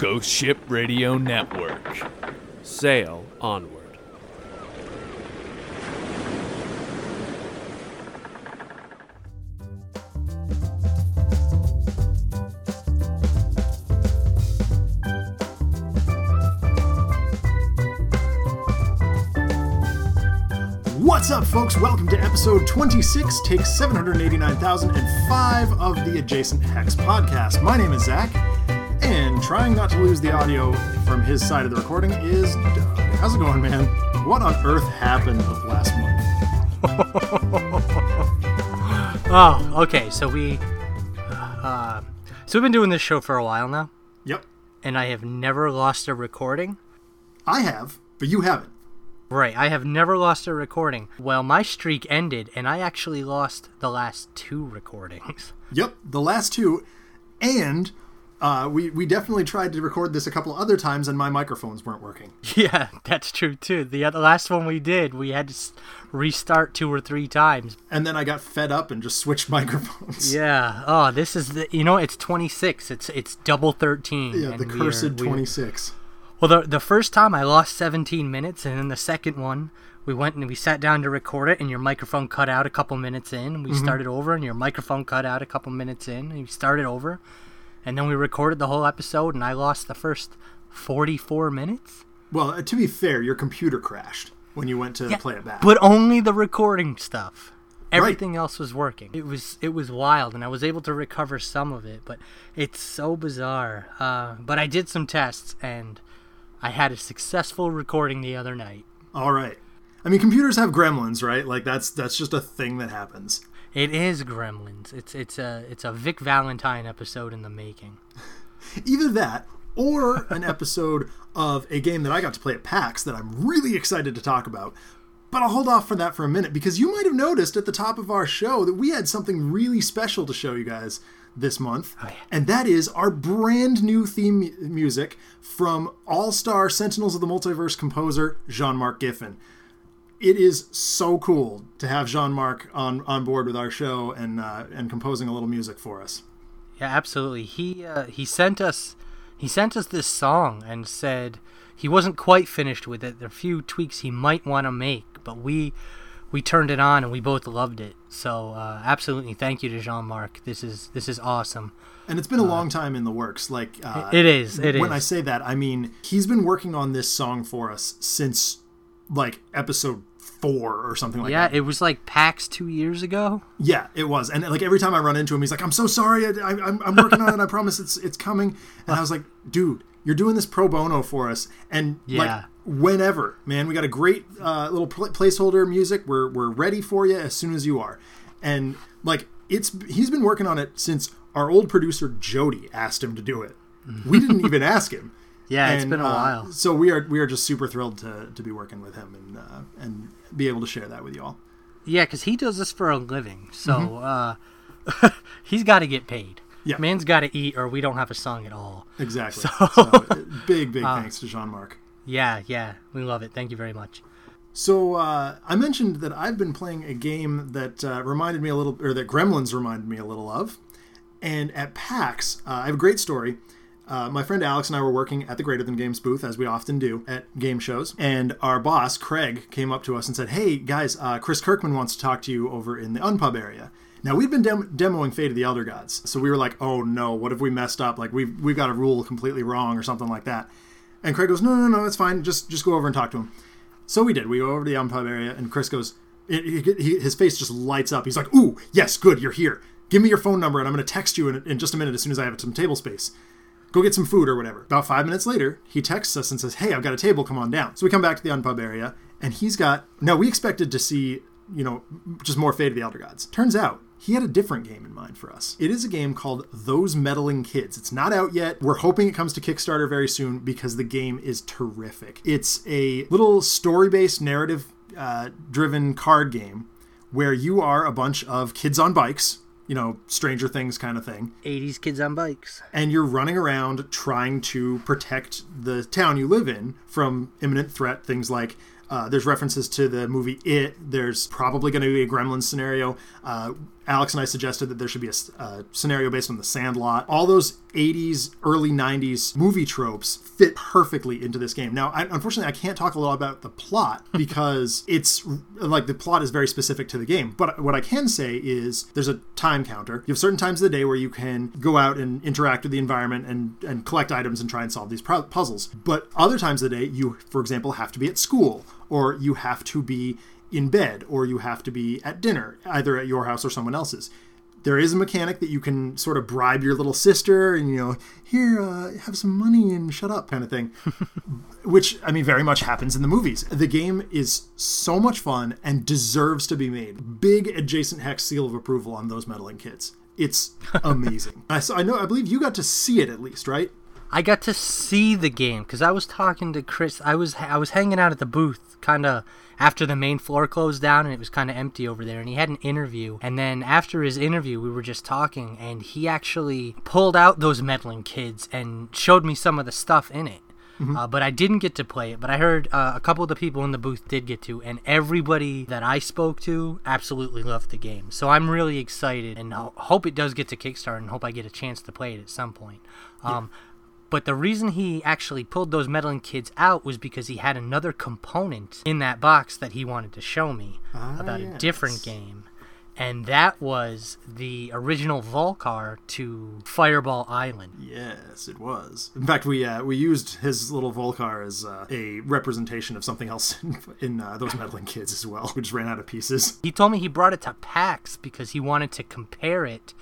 Ghost Ship Radio Network. Sail onward. What's up, folks? Welcome to episode 26, take 789,005 of the Adjacent Hex podcast. My name is Zach, and trying not to lose the audio from his side of the recording is Doug. How's it going, man? What on earth happened with last month? Oh, okay. So we, uh, so we've been doing this show for a while now, Yep, and I have never lost a recording. I have, but you haven't. Right, I have never lost a recording. Well, my streak ended, and I actually lost the last two recordings. Yep, the last two, and uh, we we definitely tried to record this a couple other times, and my microphones weren't working. yeah, that's true too. The other last one we did, we had to restart two or three times. And then I got fed up and just switched microphones. Yeah. Oh, this is the. You know, it's twenty six. It's it's double thirteen. Yeah, the cursed are- 26. Well, the, the first time I lost 17 minutes, and then the second one, we went and we sat down to record it, and your microphone cut out a couple minutes in. We started over, and your microphone cut out a couple minutes in, and we started over. And then we recorded the whole episode, and I lost the first 44 minutes. Well, uh, to be fair, your computer crashed when you went to play it back. But only the recording stuff. Everything else was working. It was it was wild, and I was able to recover some of it, but it's so bizarre. Uh, but I did some tests, and I had a successful recording the other night. All right. I mean, computers have gremlins, right? Like that's that's just a thing that happens. It is Gremlins. It's it's a it's a Vic Valentine episode in the making. Either that or an episode of a game that I got to play at PAX that I'm really excited to talk about. But I'll hold off for that for a minute because you might have noticed at the top of our show that we had something really special to show you guys this month. Oh, and that is our brand new theme mu- music from All Star Sentinels of the Multiverse composer Jean Marc Giffin. It is so cool to have Jean Marc on, on board with our show and, uh, and composing a little music for us. Yeah, absolutely. He uh, he sent us he sent us this song and said he wasn't quite finished with it. There are a few tweaks he might want to make, but we we turned it on and we both loved it. So uh, absolutely, thank you to Jean Marc. This is this is awesome. And it's been a long time in the works. Like uh, It is. It when is. I say that, I mean he's been working on this song for us since like episode four or something like yeah, that. Yeah, it was like PAX two years ago. yeah, it was. And like every time I run into him, he's like, "I'm so sorry. I, I'm working on it. I promise it's it's coming." And I was like, "Dude, you're doing this pro bono for us." And Yeah. like whenever, man, we got a great uh, little pl- placeholder music. We're we're ready for you as soon as you are. And like it's he's been working on it since our old producer Jody asked him to do it. We didn't even ask him. Yeah, it's been a uh, while. So we are we are just super thrilled to, to be working with him and uh, and be able to share that with you all. Yeah, because he does this for a living, so uh, he's got to get paid. Mm-hmm. Yeah. man's got to eat, or we don't have a song at all. Exactly. So, uh, big big Uh, thanks to Jean Marc. Yeah, yeah, we love it. Thank you very much. So uh, I mentioned that I've been playing a game that uh, reminded me a little, or that Gremlins reminded me a little of. And at PAX, uh, I have a great story. Uh, my friend Alex and I were working at the Greater Than Games booth, as we often do at game shows. And our boss, Craig, came up to us and said, Hey, guys, uh, Chris Kirkman wants to talk to you over in the Unpub area. Now, we'd been dem- demoing Fate of the Elder Gods. So we were like, Oh no, what have we messed up? Like, we've, we've got a rule completely wrong or something like that. And Craig goes, No, no, no, it's fine. Just, just go over and talk to him. So we did. We go over to the Unpub area, and Chris goes, it, he, he- his face just lights up. He's like, Ooh, yes, good, you're here. Give me your phone number, and I'm going to text you in, in just a minute as soon as I have some table space. Go get some food or whatever. About five minutes later, he texts us and says, Hey, I've got a table, come on down. So we come back to the Unpub area, and he's got. Now, we expected to see, you know, just more Fate of the Elder Gods. Turns out, he had a different game in mind for us. It is a game called Those Meddling Kids. It's not out yet. We're hoping it comes to Kickstarter very soon because the game is terrific. It's a little story based, narrative uh, driven card game where you are a bunch of kids on bikes, you know, Stranger Things kind of thing, 80s kids on bikes. and you're running around trying to protect the town you live in from imminent threat. Things like Uh, there's references to the movie It. There's probably going to be a gremlin scenario. Uh, Alex and I suggested that there should be a scenario based on The Sandlot. All those 80s, early 90s movie tropes fit perfectly into this game. Now, I, unfortunately, I can't talk a lot about the plot because it's like the plot is very specific to the game. But what I can say is there's a time counter. You have certain times of the day where you can go out and interact with the environment and, and collect items and try and solve these pro- puzzles. But other times of the day, you, for example, have to be at school or you have to be in bed or you have to be at dinner, either at your house or someone else's. There is a mechanic that you can sort of bribe your little sister and, you know, here, uh, have some money and shut up kind of thing, which, I mean, very much happens in the movies. The game is so much fun and deserves to be made. Big adjacent hex seal of approval on those meddling kids. It's amazing. I, saw, I know, I believe you got to see it at least, right? I got to see the game because I was talking to Chris. I was I was hanging out at the booth, kind of after the main floor closed down, and it was kind of empty over there. And he had an interview, and then after his interview, we were just talking, and he actually pulled out those meddling kids and showed me some of the stuff in it. Uh, but I didn't get to play it. But I heard uh, a couple of the people in the booth did get to, and everybody that I spoke to absolutely loved the game. So I'm really excited and ho- hope it does get to Kickstarter, and hope I get a chance to play it at some point. Um, but the reason he actually pulled those meddling kids out was because he had another component in that box that he wanted to show me about a different game. And that was the original Vul-Kar to Fireball Island. Yes, it was. In fact, we uh, we used his little Vul-Kar as uh, a representation of something else in, in uh, those meddling kids as well. We just ran out of pieces. He told me he brought it to PAX because he wanted to compare it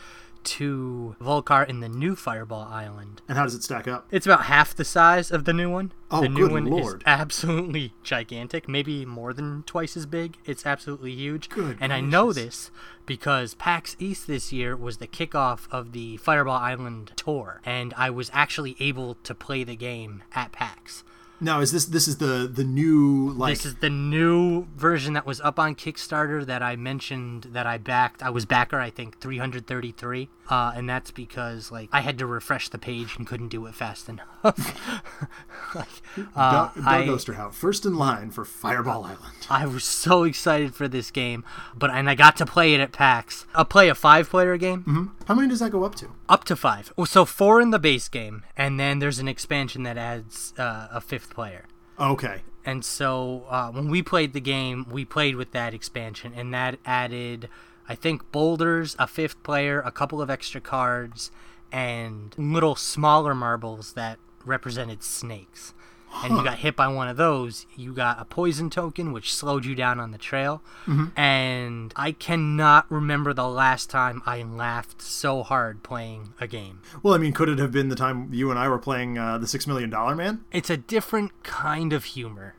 to Vul-Kar in the new Fireball Island. And how does it stack up? It's about half the size of the new one. Oh, the new good one lord. is absolutely gigantic, maybe more than twice as big. It's absolutely huge. Good and I know this because PAX East this year was the kickoff of the Fireball Island tour, and I was actually able to play the game at PAX. Now, is this this is the the new like? This is the new version that was up on Kickstarter that I mentioned that I backed. I was backer, I think, 333, uh, and that's because like I had to refresh the page and couldn't do it fast enough. like, uh, Doug, Doug I, Osterhout, first in line for Fireball Island. I was so excited for this game, but and I got to play it at PAX. I'll play a five-player game, How many does that go up to? Up to five. So four in the base game, and then there's an expansion that adds uh, a fifth player. Okay. And so uh, when we played the game, we played with that expansion, and that added, I think, boulders, a fifth player, a couple of extra cards, and little smaller marbles that represented snakes. And you got hit by one of those, you got a poison token, which slowed you down on the trail. And I cannot remember the last time I laughed so hard playing a game. Well, I mean, could it have been the time you and I were playing uh, the Six Million Dollar Man? It's a different kind of humor.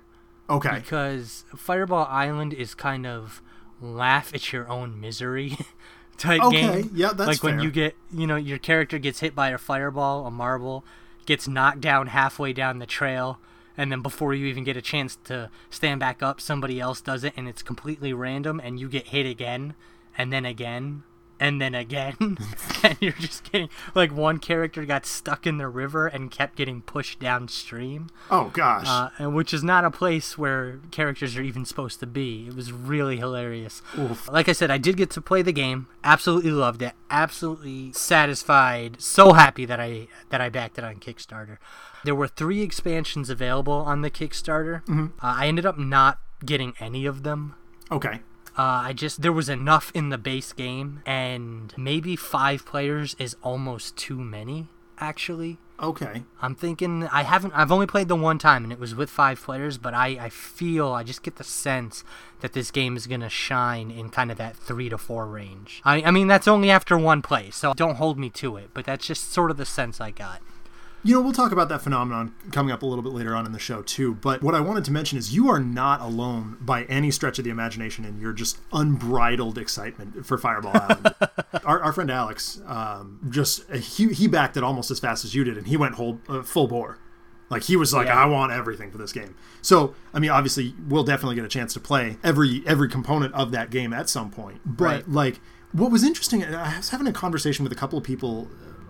Okay. because Fireball Island is kind of laugh at your own misery type game. Okay, game. yeah, that's like when you get, you know, your character gets hit by a fireball, a marble, gets knocked down halfway down the trail, and then before you even get a chance to stand back up, somebody else does it, and it's completely random, and you get hit again, and then again. And then again, and you're just getting like one character got stuck in the river and kept getting pushed downstream Oh gosh. uh, and which is not a place where characters are even supposed to be. It was really hilarious. Like I said, I did get to play the game. Absolutely loved it. Absolutely satisfied. So happy that I that I backed it on Kickstarter. There were three expansions available on the Kickstarter. Uh, I ended up not getting any of them. okay. Uh, I just there was enough in the base game, and maybe five players is almost too many. Actually, Okay. I'm thinking I haven't I've only played the one time and it was with five players, but I, I feel I just get the sense that this game is gonna shine in kind of that three to four range. I I mean that's only after one play, so don't hold me to it, but that's just sort of the sense I got. You know, we'll talk about that phenomenon coming up a little bit later on in the show too. But what I wanted to mention is you are not alone by any stretch of the imagination in your just unbridled excitement for Fireball Island. our, our friend Alex, um, just he, he backed it almost as fast as you did, and he went whole uh, full bore. Like he was like, Yeah. I want everything for this game. So I mean, obviously, we'll definitely get a chance to play every every component of that game at some point. But Right. like, what was interesting, I was having a conversation with a couple of people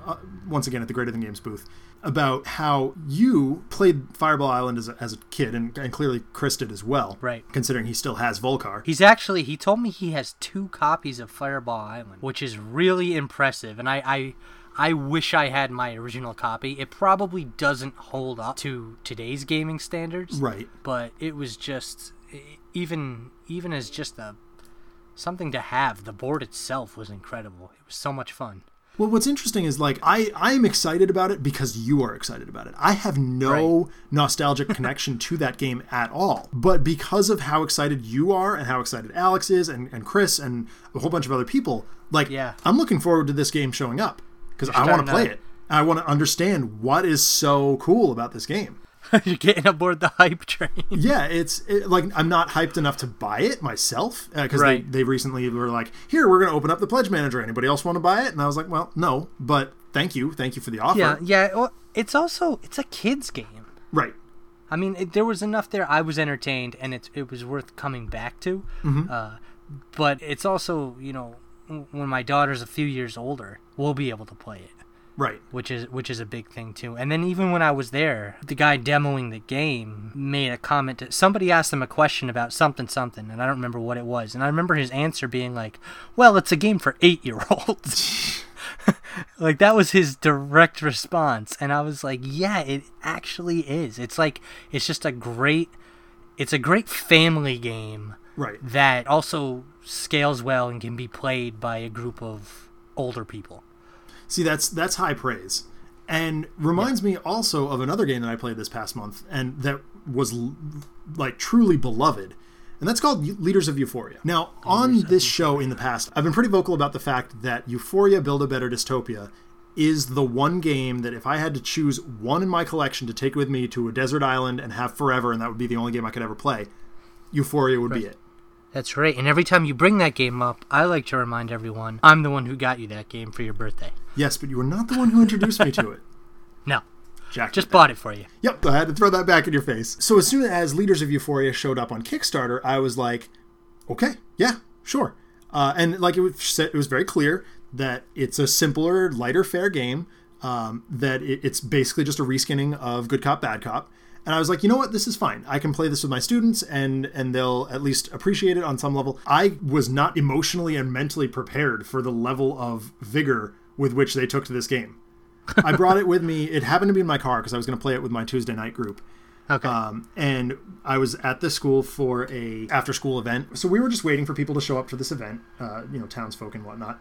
uh, once again at the Greater Than Games booth about how you played Fireball Island as a, as a kid, and, and clearly Chris did as well. Right. Considering he still has Volcar. He's actually he told me he has two copies of Fireball Island, which is really impressive. And I I, I wish I had my original copy. It probably doesn't hold up to today's gaming standards. Right. But it was just even even as just a something to have. The board itself was incredible. It was so much fun. Well, what's interesting is like I I'm excited about it because you are excited about it. I have no nostalgic connection to that game at all. But because of how excited you are and how excited Alex is and, and Chris and a whole bunch of other people, like Yeah. I'm looking forward to this game showing up because I want to play it. I want to understand what is so cool about this game. You're getting aboard the hype train. Yeah, it's it, like I'm not hyped enough to buy it myself because Right. they, they recently were like, "Here, we're going to open up the pledge manager. Anybody else want to buy it?" And I was like, "Well, no, but thank you, thank you for the offer." yeah, yeah. Well, it's also it's a kids game. Right. I mean, it, there was enough there. I was entertained, and it it was worth coming back to. Uh, but it's also, you know, when my daughter's a few years older, we'll be able to play it, Right. which is which is a big thing too. And then even when I was there, the guy demoing the game made a comment. To, somebody asked him a question about something something, and I don't remember what it was. And I remember his answer being like, "Well, it's a game for eight year olds." like that was his direct response and i was like yeah it actually is it's like it's just a great it's a great family game Right. that also scales well and can be played by a group of older people See, that's that's high praise, and reminds me also of another game that I played this past month, and that was like truly beloved, and that's called Leaders of Euphoria. Now, on this show in the past, I've been pretty vocal about the fact that Euphoria Build a Better Dystopia is the one game that if I had to choose one in my collection to take with me to a desert island and have forever, and that would be the only game I could ever play, Euphoria would be it. That's right and every time you bring that game up i like to remind everyone i'm the one who got you that game for your birthday Yes, but you were not the one who introduced me to it. no Jack, just bought it for you Yep, I had to throw that back in your face. So as soon as Leaders of Euphoria showed up on Kickstarter, I was like, okay, yeah, sure. Uh, and like it was, it was very clear that it's a simpler, lighter, fair game. Um, that it, it's basically just a reskinning of Good Cop, Bad Cop. And I was like, you know what, this is fine. I can play this with my students, and and they'll at least appreciate it on some level. I was not emotionally and mentally prepared for the level of vigor with which they took to this game. I brought it with me. It happened to be in my car because I was going to play it with my Tuesday night group. okay Um, and I was at the school for a after school event. So we were just waiting for people to show up for this event, uh, you know, townsfolk and whatnot.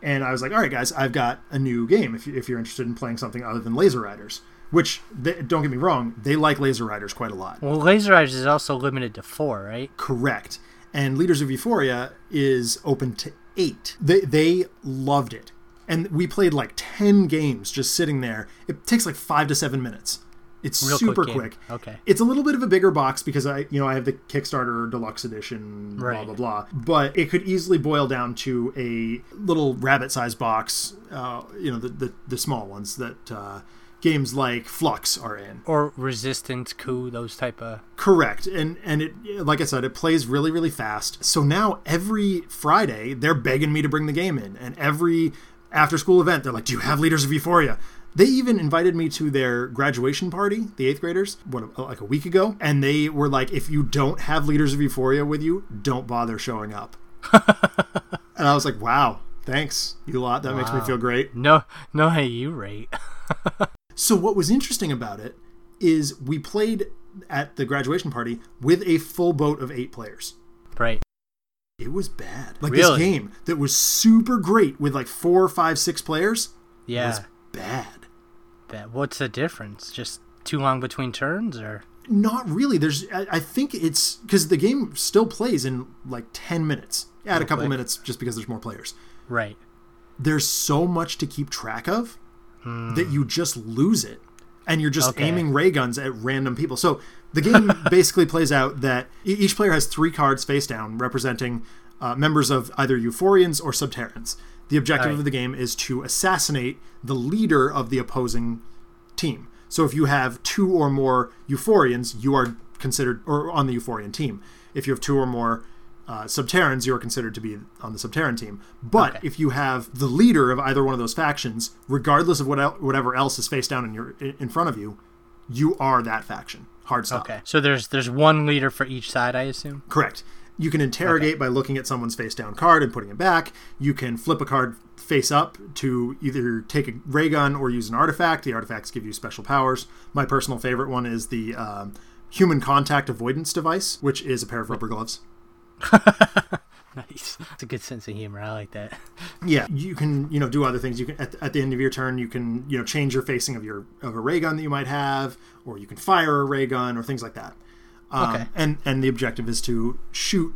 And I was like, all right, guys, I've got a new game if, you, if you're interested in playing something other than Laser Riders. Which, they, don't get me wrong, they like Laser Riders quite a lot. well laser Riders is also limited to four right Correct. And Leaders of Euphoria is open to eight. They they loved it, and we played like ten games just sitting there. It takes like five to seven minutes. It's Real super quick quick. Okay. It's a little bit of a bigger box because I you know I have the Kickstarter deluxe edition. Blah Right. blah blah. But it could easily boil down to a little rabbit-sized box. Uh, you know the, the the small ones that uh, games like Fluxx are in. or resistance coup those type of Correct, and and it like I said, it plays really really fast. So now every Friday they're begging me to bring the game in, and every after school event they're like, "Do you have Leaders of Euphoria?" They even invited me to their graduation party, the eighth graders, what like a week ago, and they were like, "If you don't have Leaders of Euphoria with you, don't bother showing up." and I was like, "Wow, thanks you lot. That makes me feel great." no no hey you rate So what was interesting about it is we played at the graduation party with a full boat of eight players. right It was bad. Like Really? this game that was super great with like four, five, six players yeah was bad. that what's the difference just too long between turns or Not really. There's, I, I think it's because the game still plays in like ten minutes. Add a couple quick. minutes just because there's more players. right There's so much to keep track of that you just lose it, and you're just. Okay. aiming ray guns at random people. So the game basically plays out that each player has three cards face down representing uh, members of either Euphorians or Subterrans. The objective Alright. of the game is to assassinate the leader of the opposing team. So if you have two or more Euphorians, you are considered or on the Euphorian team. If you have two or more uh, Subterrans, you're considered to be on the Subterran team. But Okay. if you have the leader of either one of those factions, regardless of what el- whatever else is face down in your in front of you, you are that faction. Hard stop. Okay. So there's there's one leader for each side, I assume. Correct. You can interrogate by looking at someone's face down card and putting it back. You can flip a card face up to either take a ray gun or use an artifact. The artifacts give you special powers. My personal favorite one is the um, human contact avoidance device, which is a pair of rubber gloves. Nice. It's a good sense of humor. I like that. Yeah, you can you know do other things. You can at, at the end of your turn, you can you know change your facing of your of a ray gun that you might have, or you can fire a ray gun or things like that. Um, Okay. And and the objective is to shoot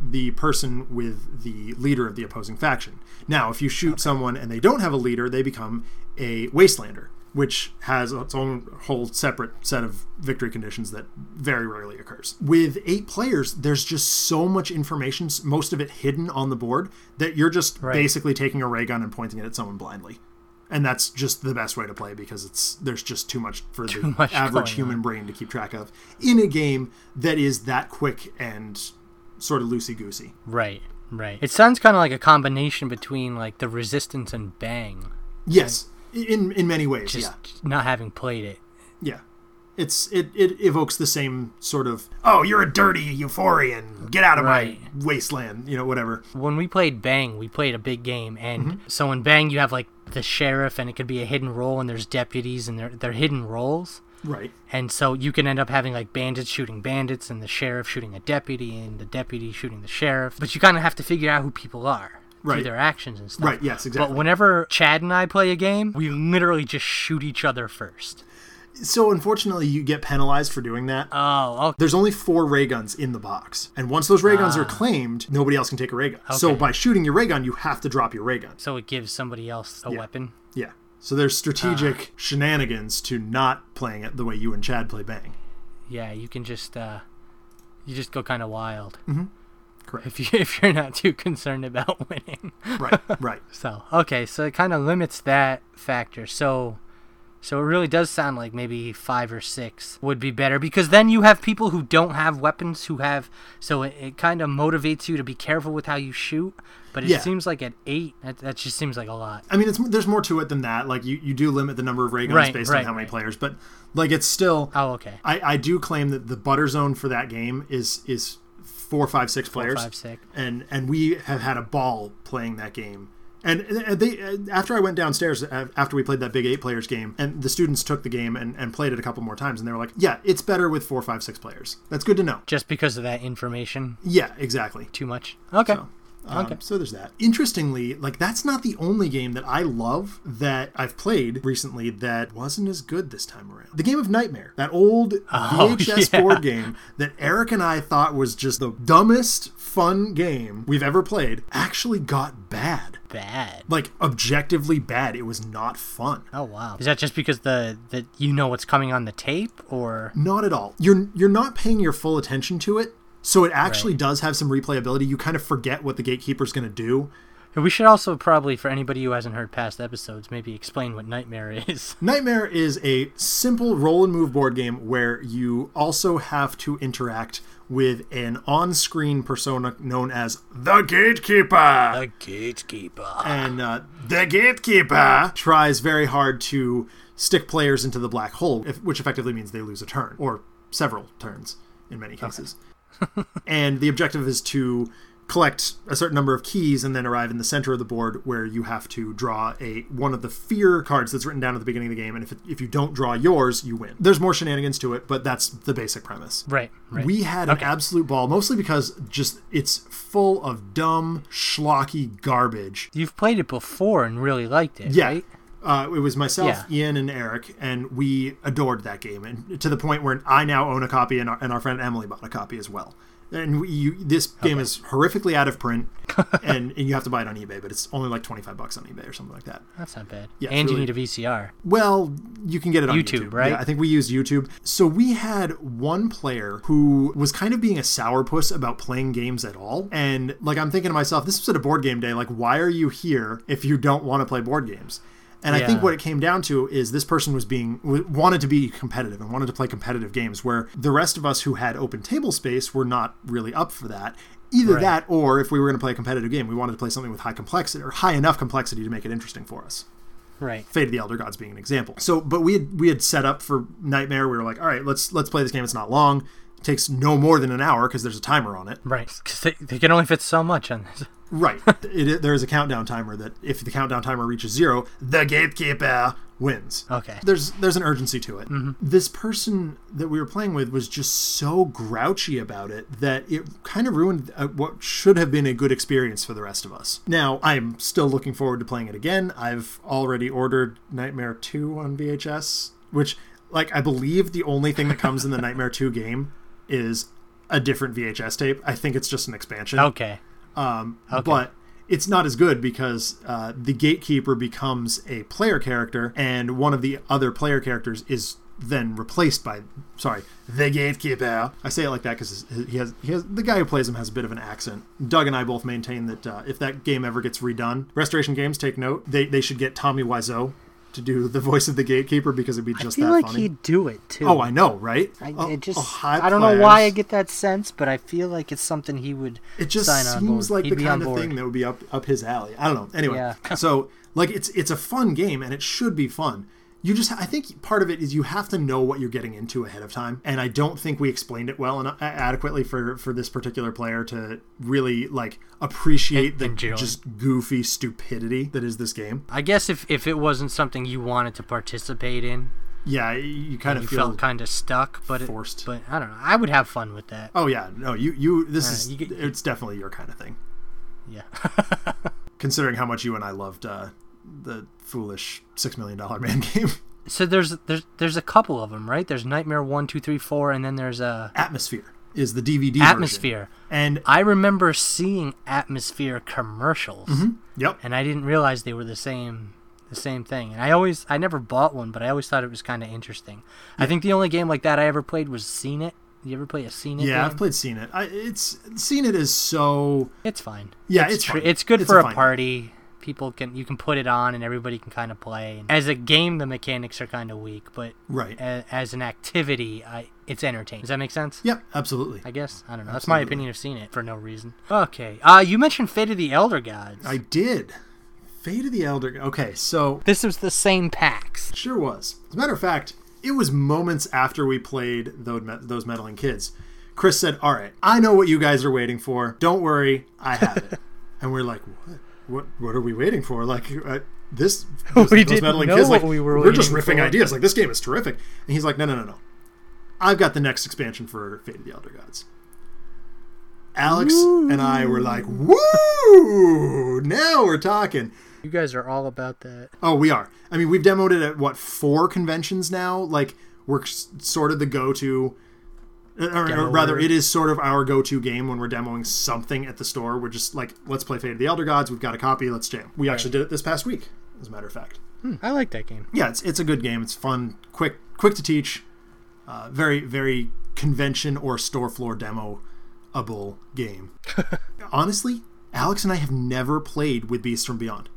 the person with the leader of the opposing faction. Now, if you shoot someone and they don't have a leader, they become a wastelander, which has its own whole separate set of victory conditions that very rarely occurs. With eight players, there's just so much information, most of it hidden on the board, that you're just Right. basically taking a ray gun and pointing it at someone blindly. And that's just the best way to play because it's there's just too much for the much average human brain to keep track of in a game that is that quick and sort of loosey goosey. Right. Right. It sounds kind of like a combination between like the Resistance and Bang. Yes, in in many ways, Just yeah, not having played it. yeah. It's it, it evokes the same sort of oh you're a dirty euphorian get out of Right. my wasteland you know whatever When we played Bang, we played a big game, and Mm-hmm. so in Bang you have like the sheriff, and it could be a hidden role, and there's deputies, and they're they're hidden roles. right And so you can end up having like bandits shooting bandits and the sheriff shooting a deputy and the deputy shooting the sheriff. But you kind of have to figure out who people are through Right. their actions and stuff. Right, yes, exactly. But whenever Chad and I play a game, we literally just shoot each other first. so unfortunately you get penalized for doing that Oh, okay. there's only four ray guns in the box and once those ray guns are claimed nobody else can take a ray gun so by shooting your ray gun you have to drop your ray gun So it gives somebody else a weapon. yeah so there's strategic Ah. shenanigans to not playing it the way you and chad play bang Yeah, you can just uh, you just go kind of wild. Mm-hmm. Correct. If you if you're not too concerned about winning. right right So okay, so it kind of limits that factor. So, so it really does sound like maybe five or six would be better because then you have people who don't have weapons who have. So it, it kind of motivates you to be careful with how you shoot. But it Yeah. seems like at eight, that, that just seems like a lot. I mean, it's there's more to it than that. Like you, you do limit the number of ray guns Right, based right, on how many right. players, but like it's still. Oh, okay. I, I do claim that the butter zone for that game is is four, five, six players, five, six. and and we have had a ball playing that game. And they after I went downstairs after we played that big eight players game, and the students took the game and, and played it a couple more times, and they were like, "Yeah, it's better with four, five, six players. That's good to know." Just because of that information, Yeah, exactly. too much. Okay. So, um, Okay. So there's that. Interestingly, like that's not the only game that I love that I've played recently that wasn't as good this time around. The game of Nightmare, that old Oh, VHS yeah. board game that Eric and I thought was just the dumbest fun game we've ever played, actually got bad. Bad. Like objectively bad. It was not fun. Oh wow. Is that just because the that you know what's coming on the tape, or Not at all. You're you're not paying your full attention to it. So it actually Right. does have some replayability. You kind of forget what the gatekeeper's going to do. we should also probably, for anybody who hasn't heard past episodes, maybe explain what Nightmare is. Nightmare is a simple roll and move board game where you also have to interact with an on screen persona known as the Gatekeeper. The Gatekeeper. And uh, the Gatekeeper tries very hard to stick players into the black hole, which effectively means they lose a turn, or several turns in many cases. And the objective is to collect a certain number of keys and then arrive in the center of the board where you have to draw a one of the fear cards that's written down at the beginning of the game and if, it, if you don't draw yours you win there's more shenanigans to it but that's the basic premise Right. Right. we had an absolute ball mostly because just it's full of dumb schlocky garbage You've played it before and really liked it. yeah. Right? Uh, it was myself, Yeah. Ian, and Eric, and we adored that game, and to the point where I now own a copy, and our, and our friend Emily bought a copy as well. And we, you, this game is horrifically out of print, and, and you have to buy it on eBay, but it's only like twenty five bucks on eBay or something like that. That's not bad. Yeah, and you need a VCR. Well, you can get it on YouTube, YouTube, right? Yeah, I think we used YouTube. So we had one player who was kind of being a sourpuss about playing games at all. And like I'm thinking to myself, this was at a board game day. Like, why are you here if you don't want to play board games? And I think what it came down to is this person was being wanted to be competitive and wanted to play competitive games, where the rest of us who had open table space were not really up for that. Either Right. that, or if we were going to play a competitive game, we wanted to play something with high complexity or high enough complexity to make it interesting for us. Right. Fate of the Elder Gods being an example. So, but we had we had set up for Nightmare. We were like, all right, let's let's play this game. It's not long. It takes no more than an hour because there's a timer on it. Right. Because they, they can only fit so much on this. Right. it, there is a countdown timer that if the countdown timer reaches zero, the gatekeeper wins. Okay. There's there's an urgency to it. This person that we were playing with was just so grouchy about it that it kind of ruined uh, what should have been a good experience for the rest of us. Now, I'm still looking forward to playing it again. I've already ordered Nightmare 2 on VHS, which like I believe the only thing that comes in the Nightmare 2 game is a different VHS tape. I think it's just an expansion. Okay. Um, Okay. But it's not as good because uh, the gatekeeper becomes a player character, and one of the other player characters is then replaced by sorry the gatekeeper. I say it like that because he has he has the guy who plays him has a bit of an accent. Doug and I both maintain that uh, if that game ever gets redone, Restoration Games take note. They they should get Tommy Wiseau to do the voice of the gatekeeper because it'd be just I feel that like funny. he'd do it too. Oh, I know, right? I, Oh, it just, oh, I don't know why I get that sense, but I feel like it's something he would It just seems like He'd the kind of thing that would be up up his alley. I don't know. Anyway, Yeah. so like it's it's a fun game and it should be fun. You just I think part of it is you have to know what you're getting into ahead of time, and I don't think we explained it well and adequately for for this particular player to really like appreciate the Enjoy. just goofy stupidity that is this game. I guess if, if it wasn't something you wanted to participate in, Yeah, you kind you of feel. felt kind of stuck. But forced. It, but I don't know. I would have fun with that. oh yeah, no, you you this Uh, is you get- it's definitely your kind of thing. Yeah. Considering how much you and I loved uh, the foolish six million dollar man game. so there's there's there's a couple of them, right? There's Nightmare one, two, three, four, and then there's a Atmosfear is the DVD version. Atmosfear. And I remember seeing Atmosfear commercials, mm-hmm. yep, and I didn't realize they were the same the same thing. And I always I never bought one, but I always thought it was kind of interesting. I think the only game like that I ever played was Scene It. You ever play a Scene It? yeah, game? I've played Scene It. I, it's Scene It is so It's fine. Yeah, it's it's fine. it's good It's for a a, party. People can you can put it on and everybody can kind of play. And as a game, the mechanics are kind of weak, but right. a, as an activity, I it's entertaining. Does that make sense? Yep, absolutely. I guess I don't know. That's my Absolutely. opinion of Scene It for no reason. Okay. Uh, you mentioned Fate of the Elder Gods. I did. Fate of the Elder. Okay, so this was the same PAX. sure was. As a matter of fact, it was moments after we played those those meddling kids. Chris said, "All right, I know what you guys are waiting for. Don't worry, I have it." and we're like, "What? What? What are we waiting for?" Like uh, this. those, We those didn't meddling know kids, what like, we were We're just riffing for." ideas. Like this game is terrific. And he's like, "No, no, no, no. I've got the next expansion for Fate of the Elder Gods." Alex and I were like, "Woo! Now we're talking." You guys are all about that. Oh, we are. I mean, we've demoed it at what four conventions now. Like we're s- sort of the go-to, or, or rather, it is sort of our go-to game when we're demoing something at the store. We're just like, let's play Fate of the Elder Gods. We've got a copy. Let's jam. We actually did it this past week, as a matter of fact. I like that game. Yeah, it's it's a good game. It's fun, quick, quick to teach. Uh, very very convention or store floor demo-able game. Honestly, Alex and I have never played with Beasts from Beyond.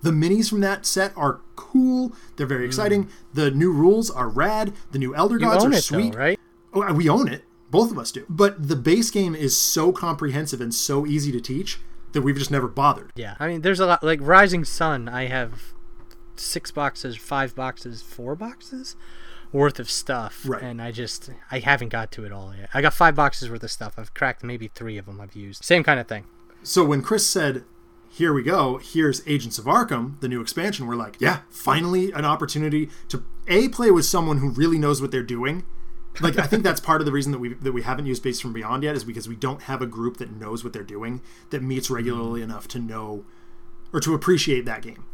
The minis from that set are cool. They're very exciting. The new rules are rad. The new Elder Hmm. Gods are it sweet. though, right? We own it. Both of us do. But the base game is so comprehensive and so easy to teach that we've just never bothered. Yeah. I mean, there's a lot like Rising Sun. I have six boxes, five boxes, four boxes worth of stuff, Right. and I just I haven't got to it all yet. I got five boxes worth of stuff. I've cracked maybe three of them. I've used same kind of thing. So when Chris said, "Here we go. Here's Agents of Arkham, the new expansion," we're like, "Yeah, finally an opportunity to a play with someone who really knows what they're doing." Like I think that's part of the reason that we that we haven't used Beasts from Beyond yet is because we don't have a group that knows what they're doing that meets regularly enough to know or to appreciate that game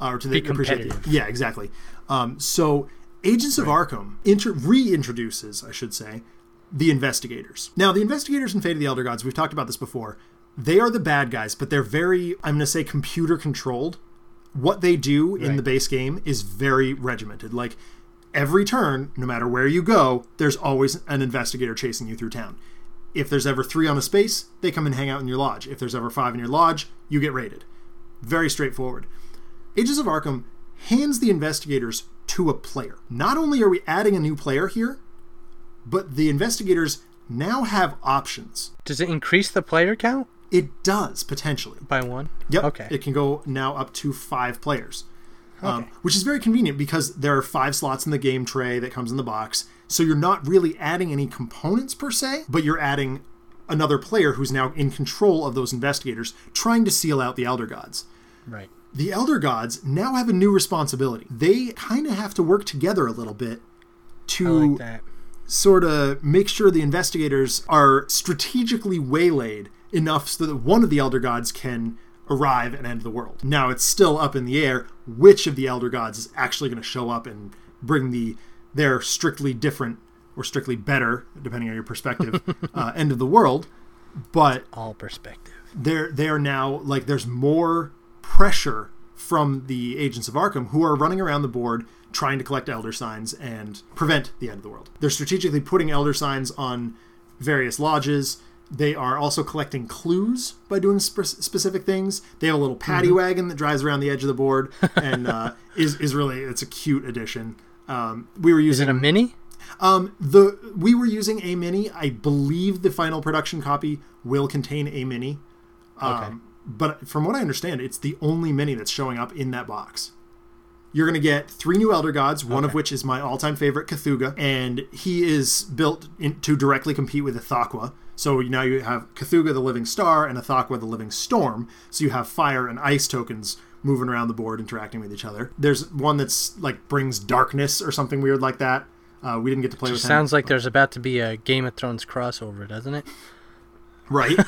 uh, or to Be appreciate the- yeah, exactly. Um, so Agents of Arkham inter- reintroduces, I should say, the investigators. Now, the investigators in Fate of the Elder Gods, we've talked about this before. They are the bad guys, but they're very, I'm going to say, computer controlled. What they do in the base game is very regimented. Like every turn, no matter where you go, there's always an investigator chasing you through town. If there's ever three on a space, they come and hang out in your lodge. If there's ever five in your lodge, you get raided. Very straightforward. Ages of Arkham hands the investigators to a player. Not only are we adding a new player here, but the investigators now have options. Does it increase the player count It does potentially. by one? Yep. Okay. It can go now up to five players, um, Okay. which is very convenient because there are five slots in the game tray that comes in the box. So you're not really adding any components per se, but you're adding another player who's now in control of those investigators, trying to seal out the Elder Gods. Right. The Elder Gods now have a new responsibility. They kind of have to work together a little bit to like sort of make sure the investigators are strategically waylaid enough so that one of the elder gods can arrive and end the world. Now it's still up in the air which of the elder gods is actually going to show up and bring the their strictly different or strictly better, depending on your perspective, uh, end of the world. But All perspective. they're they are now like there's more pressure from the agents of Arkham who are running around the board trying to collect elder signs and prevent the end of the world. They're strategically putting elder signs on various lodges. They are also collecting clues by doing spe- specific things. They have a little paddy wagon that drives around the edge of the board and uh, is is really it's a cute addition. Um, we were Is using it a mini? um, the we were using a mini. I believe the final production copy will contain a mini. Um, Okay. But from what I understand, it's the only mini that's showing up in that box. You're going to get three new Elder Gods, one of which is my all-time favorite, Cthulhu, and he is built in, to directly compete with Ithaqua. So now you have Cthulhu, the Living Star, and Ithaqua, the Living Storm. So you have fire and ice tokens moving around the board, interacting with each other. There's one that's like brings darkness or something weird like that. Uh, we didn't get to play with him. Sounds like there's about to be a Game of Thrones crossover, doesn't it? right?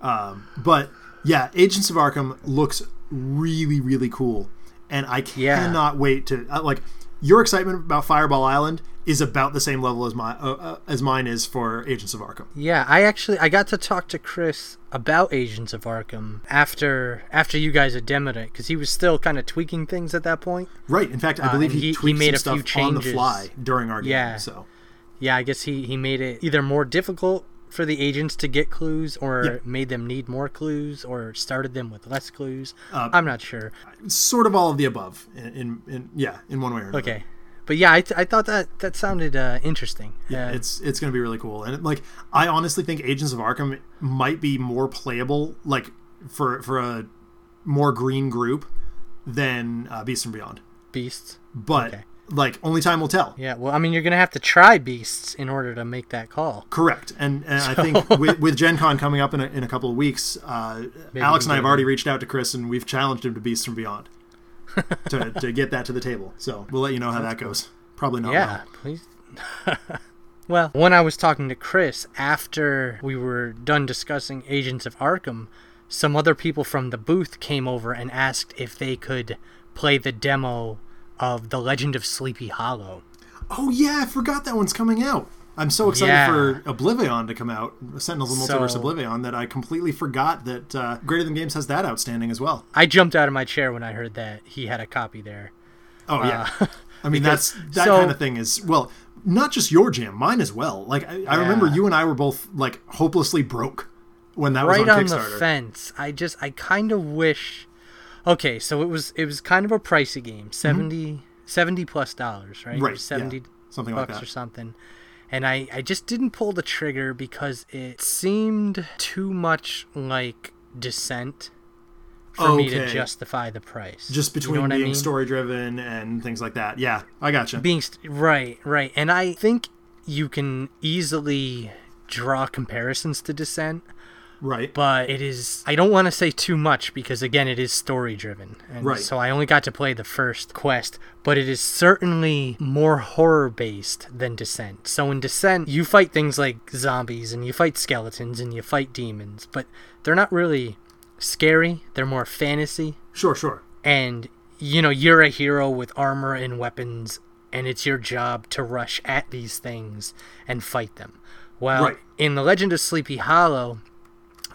um, but yeah, Agents of Arkham looks really, really cool, and I Yeah. cannot wait to uh, like. Your excitement about Fireball Island is about the same level as my uh, uh, as mine is for Agents of Arkham. Yeah, I actually I got to talk to Chris about Agents of Arkham after after you guys had demoed it because he was still kind of tweaking things at that point. Right. In fact, I believe Uh, he, he- he made some a few stuff on the fly during our game. Yeah. So Yeah, I guess he he made it either more difficult for the agents to get clues or Yeah. made them need more clues or started them with less clues. Uh, I'm not sure. sort of all of the above. In, in, in yeah, in one way or another. Okay. But yeah, I, th- I thought that that sounded uh, interesting. Yeah, Uh, it's it's going to be really cool, and like I honestly think Agents of Arkham might be more playable, like for for a more green group than uh, Beasts from Beyond. beasts. But Okay. like only time will tell. Yeah, well, I mean, you're gonna have to try beasts in order to make that call. Correct, and, and I think with, with Gen Con coming up in a, in a couple of weeks, uh, Alex and I have already reached out to Chris, and we've challenged him to Beasts from Beyond to, to get that to the table. So we'll let you know how that goes. Probably not. yeah, well. please. well, when I was talking to Chris after we were done discussing Agents of Arkham, some other people from the booth came over and asked if they could play the demo of The Legend of Sleepy Hollow. Oh yeah, I forgot that one's coming out. I'm so excited Yeah. for OblivAeon to come out, Sentinels of Multiverse So- OblivAeon, that I completely forgot that uh, Greater Than Games has that outstanding as well. I jumped out of my chair when I heard that he had a copy there. Oh yeah, Uh, I mean because- that's that so- kind of thing is well, not just your jam, mine as well. Like I, I remember you and I were both like hopelessly broke when that was right on, on the Kickstarter. fence. I just I kind of wish. Okay, so it was it was kind of a pricey game, 70, 70 plus dollars, right? Mm-hmm. Right, was yeah, seventy something like bucks that. or something. And I I just didn't pull the trigger because it seemed too much like Descent for me to justify the price. Just You between know what I being mean? story driven and things like that. Yeah, I gotcha. being st- right right and i think you can easily draw comparisons to descent right. but it is i don't want to say too much because again it is story driven and Right. so i only got to play the first quest but it is certainly more horror based than descent so in descent you fight things like zombies and you fight skeletons and you fight demons but they're not really scary they're more fantasy Sure, sure. and you know you're a hero with armor and weapons and it's your job to rush at these things and fight them well Right. in the legend of sleepy hollow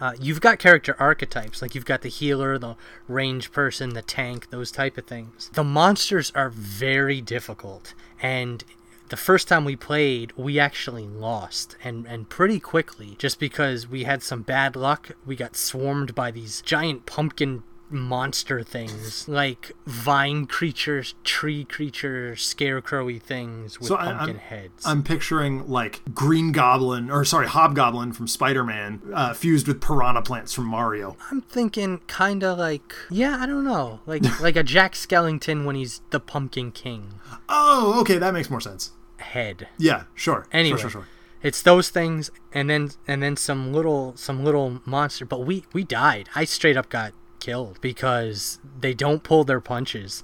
uh, you've got character archetypes like you've got the healer the range person the tank those type of things. The monsters are very difficult and the first time we played we actually lost and and pretty quickly just because we had some bad luck. We got swarmed by these giant pumpkin monster things like vine creatures, tree creatures, scarecrowy things with So pumpkin I'm- heads. I'm picturing like Green Goblin, or sorry, Hobgoblin from Spider Man, uh, fused with piranha plants from Mario. I'm thinking kind of like yeah, I don't know, like like a Jack Skellington when he's the Pumpkin King Oh, okay, that makes more sense. head. Yeah, sure. Anyway, sure, sure, sure. it's those things, and then and then some little some little monster. But we we died. I straight up got killed because they don't pull their punches.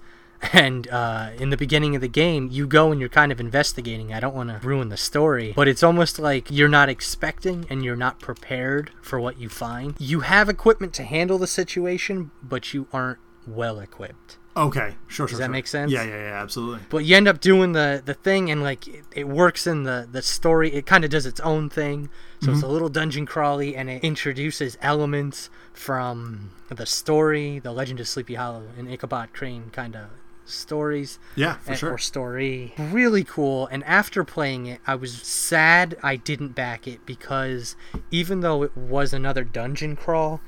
And uh, in the beginning of the game, you go and you're kind of investigating. I don't want to ruin the story, but it's almost like you're not expecting and you're not prepared for what you find. You have equipment to handle the situation, but you aren't well equipped. Okay, sure, sure. Does that sure. make sense? Yeah, yeah, yeah, absolutely. but you end up doing the the thing and like it, it works in the the story it kind of does its own thing so it's mm-hmm. a little dungeon crawly and it introduces elements from the story the legend of sleepy hollow and ichabod crane kind of stories Yeah, for and- sure. or story really cool and after playing it i was sad i didn't back it because even though it was another dungeon crawl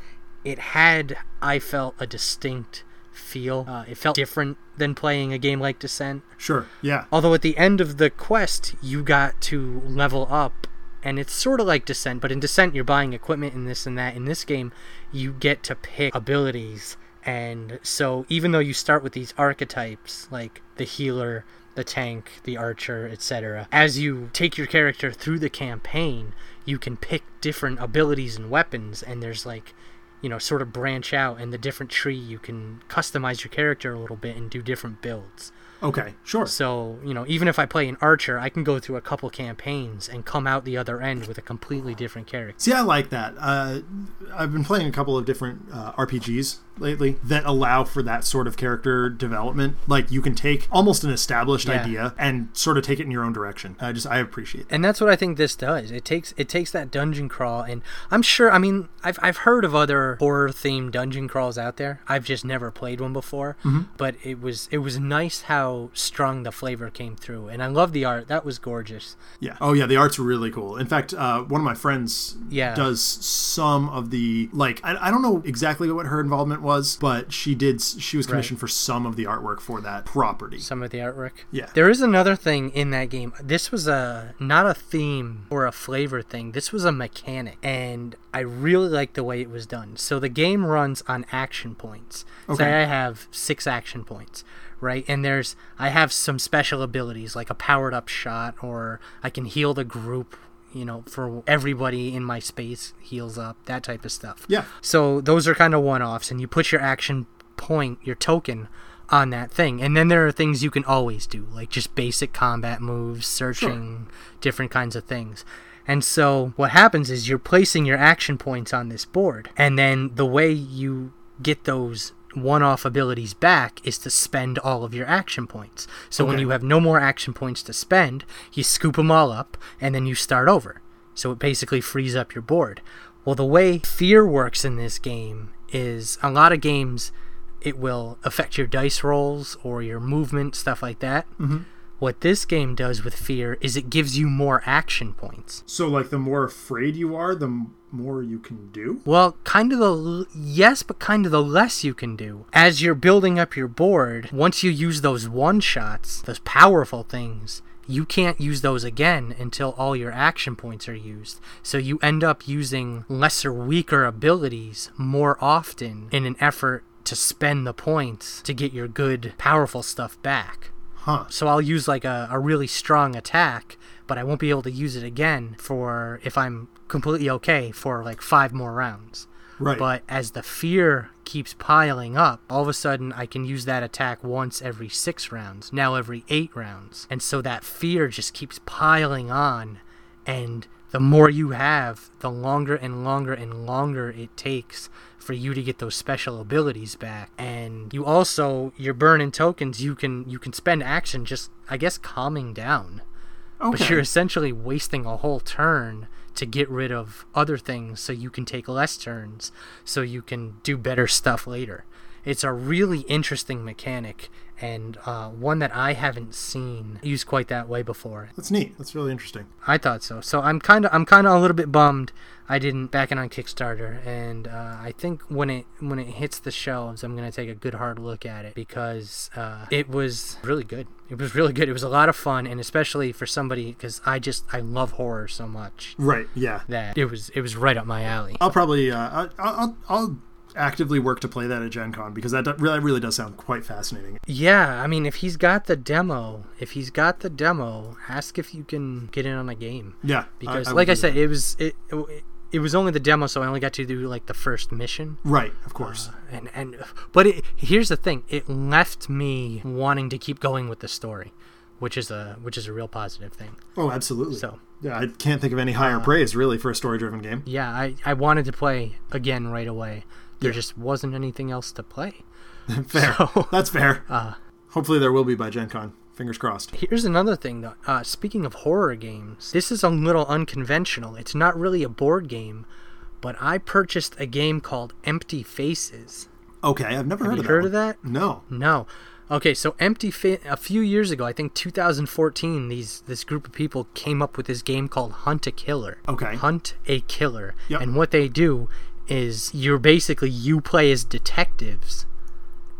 it had i felt a distinct feel uh, it felt different than playing a game like descent Sure. Yeah. Although at the end of the quest, you got to level up, and it's sort of like Descent, but in Descent, you're buying equipment and this and that. In this game, you get to pick abilities. And so, even though you start with these archetypes, like the healer, the tank, the archer, etc., as you take your character through the campaign, you can pick different abilities and weapons, and there's like you know, sort of branch out and the different tree you can customize your character a little bit and do different builds. Okay, sure. So, you know, even if I play an archer, I can go through a couple campaigns and come out the other end with a completely different character. See, I like that. Uh, I've been playing a couple of different uh, RPGs lately that allow for that sort of character development. Like you can take almost an established Yeah. idea and sort of take it in your own direction. I just I appreciate that. And that's what I think this does. It takes it takes that dungeon crawl and I'm sure I mean, I've I've heard of other horror themed dungeon crawls out there. I've just never played one before. But it was it was nice how strong the flavor came through. And I love the art. That was gorgeous. Yeah. Oh yeah, the art's really cool. In fact, uh, one of my friends Yeah. does some of the like I, I don't know exactly what her involvement was, but she did she was commissioned for some of the artwork for that property. some of the artwork. Yeah. There is another thing in that game. This was a not a theme or a flavor thing. This was a mechanic, and I really like the way it was done. So the game runs on action points. Okay. Say I have six action points, right? And there's I have some special abilities like a powered up shot, or I can heal the group. You know, for everybody in my space heals up, that type of stuff. Yeah. So those are kind of one offs, and you put your action point, your token, on that thing. And then there are things you can always do, like just basic combat moves, searching, different kinds of things. And so what happens is you're placing your action points on this board, and then the way you get those one off abilities back is to spend all of your action points. So when you have no more action points to spend, you scoop them all up and then you start over. So it basically frees up your board. Well, the way fear works in this game is a lot of games it will affect your dice rolls or your movement, stuff like that. Mm-hmm. What this game does with fear is it gives you more action points. So like the more afraid you are, the more you can do. Well, kind of the l- yes, but kind of the less you can do. As you're building up your board, once you use those one shots, those powerful things, you can't use those again until all your action points are used. So you end up using lesser, weaker abilities more often in an effort to spend the points to get your good, powerful stuff back. Huh. So I'll use like a, a really strong attack, but I won't be able to use it again for if I'm completely okay for like five more rounds. Right. But as the fear keeps piling up, all of a sudden I can use that attack once every six rounds, now every eight rounds. And so that fear just keeps piling on. And the more you have, the longer and longer and longer it takes for you to get those special abilities back. And you also, you're burning tokens, you can you can spend action just I guess calming down. Okay. But you're essentially wasting a whole turn to get rid of other things so you can take less turns so you can do better stuff later. It's a really interesting mechanic and uh, one that I haven't seen used quite that way before. That's neat. That's really interesting. I thought so. So I'm kind of I'm kind of a little bit bummed I didn't back it on Kickstarter, and uh, I think when it when it hits the shelves, I'm gonna take a good hard look at it because uh, it was really good. It was really good. It was a lot of fun, and especially for somebody because I just I love horror so much Right. Yeah. that it was it was right up my alley. I'll probably uh, I'll, I'll I'll actively work to play that at Gen Con because that do- really really does sound quite fascinating. Yeah, I mean, if he's got the demo, if he's got the demo, ask if you can get in on a game. Yeah. Because, I like I said, that. it was it, it it was only the demo, so I only got to do like the first mission. right. Of course. Uh, and and but it, here's the thing: it left me wanting to keep going with the story, which is a which is a real positive thing. oh, absolutely. So yeah, I can't think of any higher uh, praise really for a story-driven game. yeah, I I wanted to play again right away. There just wasn't anything else to play. fair. So- That's fair. Uh, Hopefully there will be by Gen Con. Fingers crossed. Here's another thing, though. Uh, speaking of horror games, this is a little unconventional. It's not really a board game, but I purchased a game called Empty Faces. Okay, I've never Have heard of that. heard of that? No. No. Okay, so Empty Fa- a few years ago, I think 2014, these this group of people came up with this game called Hunt a Killer. Okay. Hunt a Killer. Yep. And what they do is you're basically you play as detectives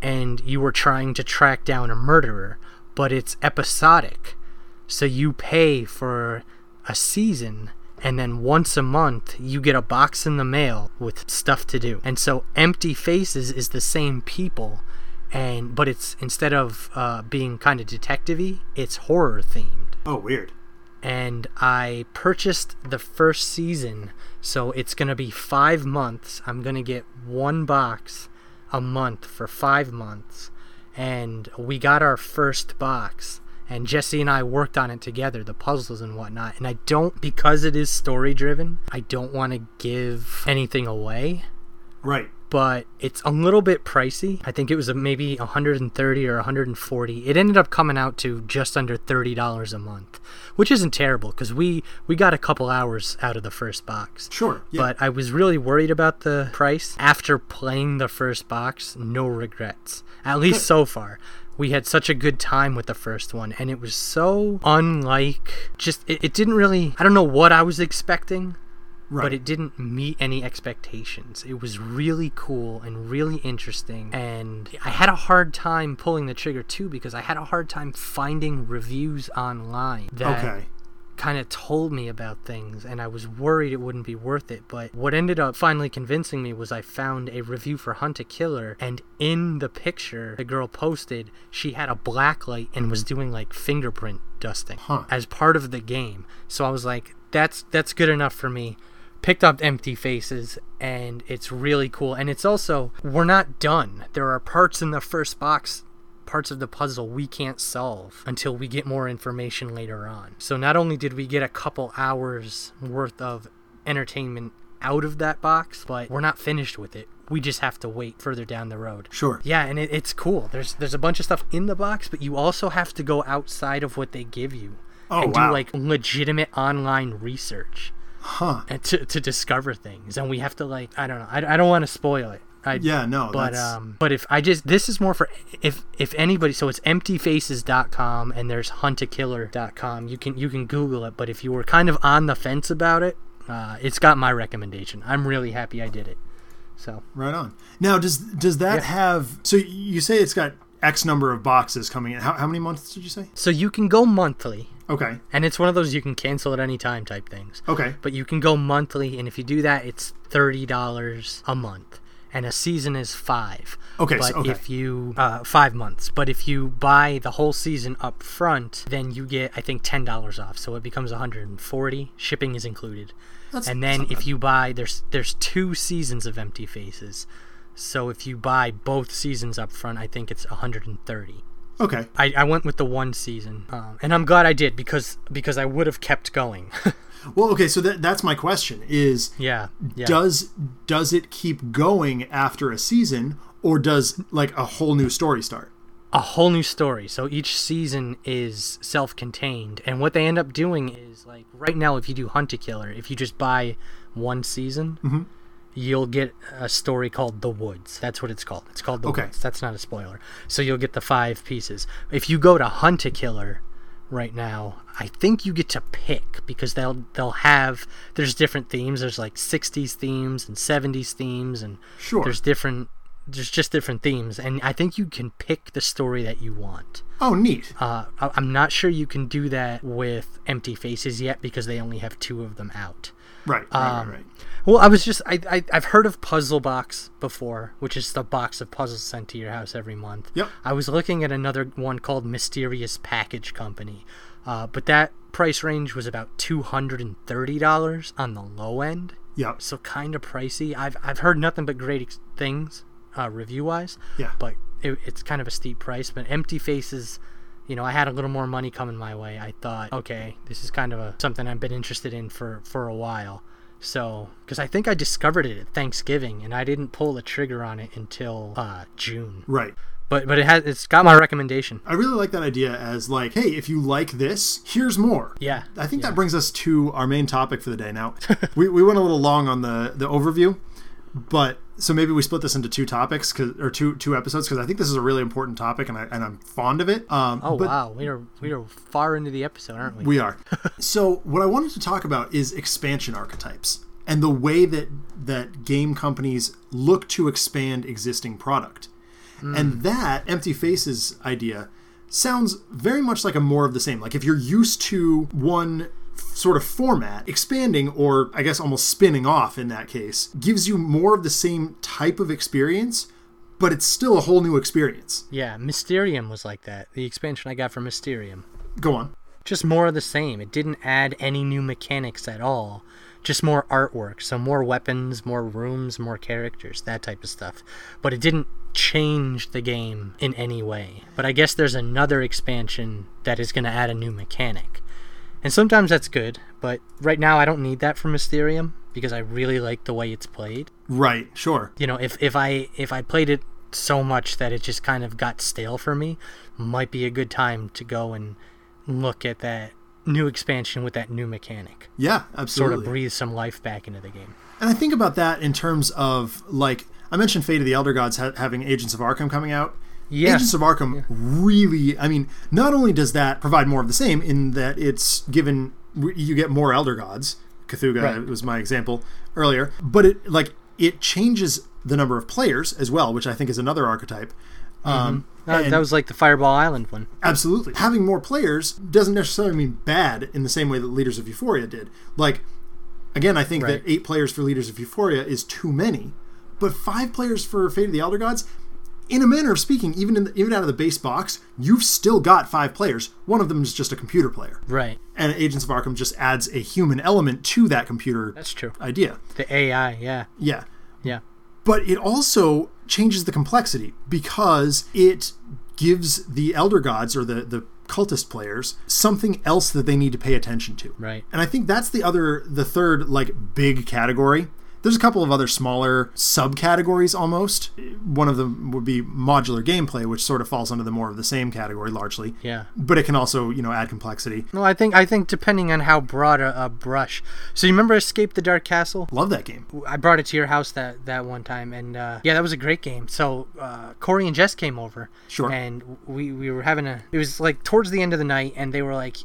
and you are trying to track down a murderer, but it's episodic. So you pay for a season and then once a month you get a box in the mail with stuff to do. And so Empty Faces is the same people and but it's instead of uh, being kind of detective-y, it's horror themed Oh, weird. And I purchased the first season, so it's gonna be five months. I'm gonna get one box a month for five months, and we got our first box. And Jesse and I worked on it together, the puzzles and whatnot. And I don't, because it is story driven, I don't want to give anything away Right. But it's a little bit pricey. I think it was maybe 130 or 140. It ended up coming out to just under $30 a month, which isn't terrible because we we got a couple hours out of the first box. Sure. Yeah. But I was really worried about the price. After playing the first box, no regrets. At least so far. We had such a good time with the first one, and it was so unlike. Just, it, it didn't really. I don't know what I was expecting, right. but it didn't meet any expectations. It was really cool and really interesting. And I had a hard time pulling the trigger too because I had a hard time finding reviews online that okay. kind of told me about things and I was worried it wouldn't be worth it. But what ended up finally convincing me was I found a review for Hunt a Killer and in the picture the girl posted, she had a black light and was mm-hmm. doing like fingerprint dusting Huh. as part of the game. So I was like, that's that's good enough for me. Picked up Empty Faces and it's really cool. And it's also we're not done. There are parts in the first box parts of the puzzle we can't solve until we get more information later on. So not only did we get a couple hours worth of entertainment out of that box, but we're not finished with it. We just have to wait further down the road. Sure. Yeah, and it, it's cool. There's there's a bunch of stuff in the box, but you also have to go outside of what they give you Oh, and wow. do like legitimate online research Huh. to, to discover things. And we have to like I don't know. I, I don't want to spoil it. I, Yeah, no, but that's- um, but if I just this is more for if if anybody. So it's emptyfaces.com and there's huntakiller.com. You can you can Google it. But if you were kind of on the fence about it, uh, it's got my recommendation. I'm really happy I did it. So Right on. Now, does does that Yeah. have? So you say it's got X number of boxes coming in. How, how many months did you say? so you can go monthly, Okay. and it's one of those you can cancel at any time type things. Okay. But you can go monthly, and if you do that, it's thirty dollars a month, and a season is five. Okay, But so- okay. if you uh, five months, but if you buy the whole season up front, then you get I think ten dollars off, so it becomes one hundred and forty. Shipping is included. That's- and then that's if you buy there's there's two seasons of Empty Faces, so if you buy both seasons up front, I think it's one hundred and thirty. Okay. I, I went with the one season, um, and I'm glad I did because because I would have kept going. Well, okay. So that that's my question: is yeah, yeah. does does it keep going after a season, or does like a whole new story start? a whole new story. So each season is self-contained, and what they end up doing is like right now, if you do Hunt a Killer, if you just buy one season, you'll get a story called The Woods. That's what it's called. It's called The Okay. Woods. That's not a spoiler. So you'll get the five pieces. If you go to Hunt a Killer right now, I think you get to pick because they'll they'll have there's different themes. There's like 60s themes and 70s themes and Sure. there's different there's just different themes and I think you can pick the story that you want. Oh, neat. Uh, I'm not sure you can do that with Empty Faces yet because they only have two of them out. Right, right, Um, right, right. Well, I was just I, I I've heard of Puzzle Box before, which is the box of puzzles sent to your house every month. Yep. I was looking at another one called Mysterious Package Company, uh, but that price range was about two hundred and thirty dollars on the low end, Yep. so kind of pricey. I've I've heard nothing but great ex- things, uh, review wise. Yeah. But it, it's kind of a steep price. But Empty Faces. You know, I had a little more money coming my way. I thought, okay, this is kind of a something I've been interested in for for a while. So, because I think I discovered it at Thanksgiving, and I didn't pull the trigger on it until uh, June. Right. But but it has it's got my recommendation. I really like that idea as like, hey, if you like this, here's more. Yeah, I think yeah. that brings us to our main topic for the day. Now, we, we went a little long on the the overview, but so maybe we split this into two topics 'cause- or two two episodes because I think this is a really important topic and I and I'm fond of it. Um, Oh wow, we are we are far into the episode, aren't we? We are. so what I wanted to talk about is expansion archetypes and the way that that game companies look to expand existing product. And that empty faces idea sounds very much like a more of the same. Like if you're used to one sort of format, expanding or I guess almost spinning off in that case gives you more of the same type of experience, but it's still a whole new experience. yeah, Mysterium was like that. The expansion I got from Mysterium, Go on. just more of the same. It didn't add any new mechanics at all. Just more artwork, so more weapons, more rooms, more characters, that type of stuff. But it didn't change the game in any way. But I guess there's another expansion that is going to add a new mechanic. And sometimes that's good, but right now I don't need that from Mysterium because I really like the way it's played. Right, sure. You know, if if I if I played it so much that it just kind of got stale for me, might be a good time to go and look at that new expansion with that new mechanic. Yeah, absolutely. Sort of breathe some life back into the game. And I think about that in terms of like I mentioned, Fate of the Elder Gods ha- having Agents of Arkham coming out. Yeah. Agents of Arkham really, I mean, not only does that provide more of the same in that it's given you get more Elder Gods. Cthulhu Right. was my example earlier, but it like it changes the number of players as well, which I think is another archetype. Um, Uh, and- that was like the Fireball Island one. Absolutely. Having more players doesn't necessarily mean bad in the same way that Leaders of Euphoria did. Like, again, I think Right. that eight players for Leaders of Euphoria is too many, but five players for Fate of the Elder Gods, in a manner of speaking, even in the, even out of the base box, you've still got five players. One of them is just a computer player, Right. and Agents of Arkham just adds a human element to that computer That's true. idea. The AI, yeah. Yeah, Yeah. but it also changes the complexity because it gives the elder gods or the the cultist players something else that they need to pay attention to Right. and i think that's the other the third like big category there's a couple of other smaller subcategories almost one of them would be modular gameplay which sort of falls under the more of the same category largely Yeah. but it can also you know add complexity No, I think I think depending on how broad a, a brush. So you remember Escape the Dark Castle? love that game I brought it to your house that that one time, and uh, yeah, that was a great game. So uh, Corey and Jess came over, Sure. and we we were having a. It was like towards the end of the night, and they were like,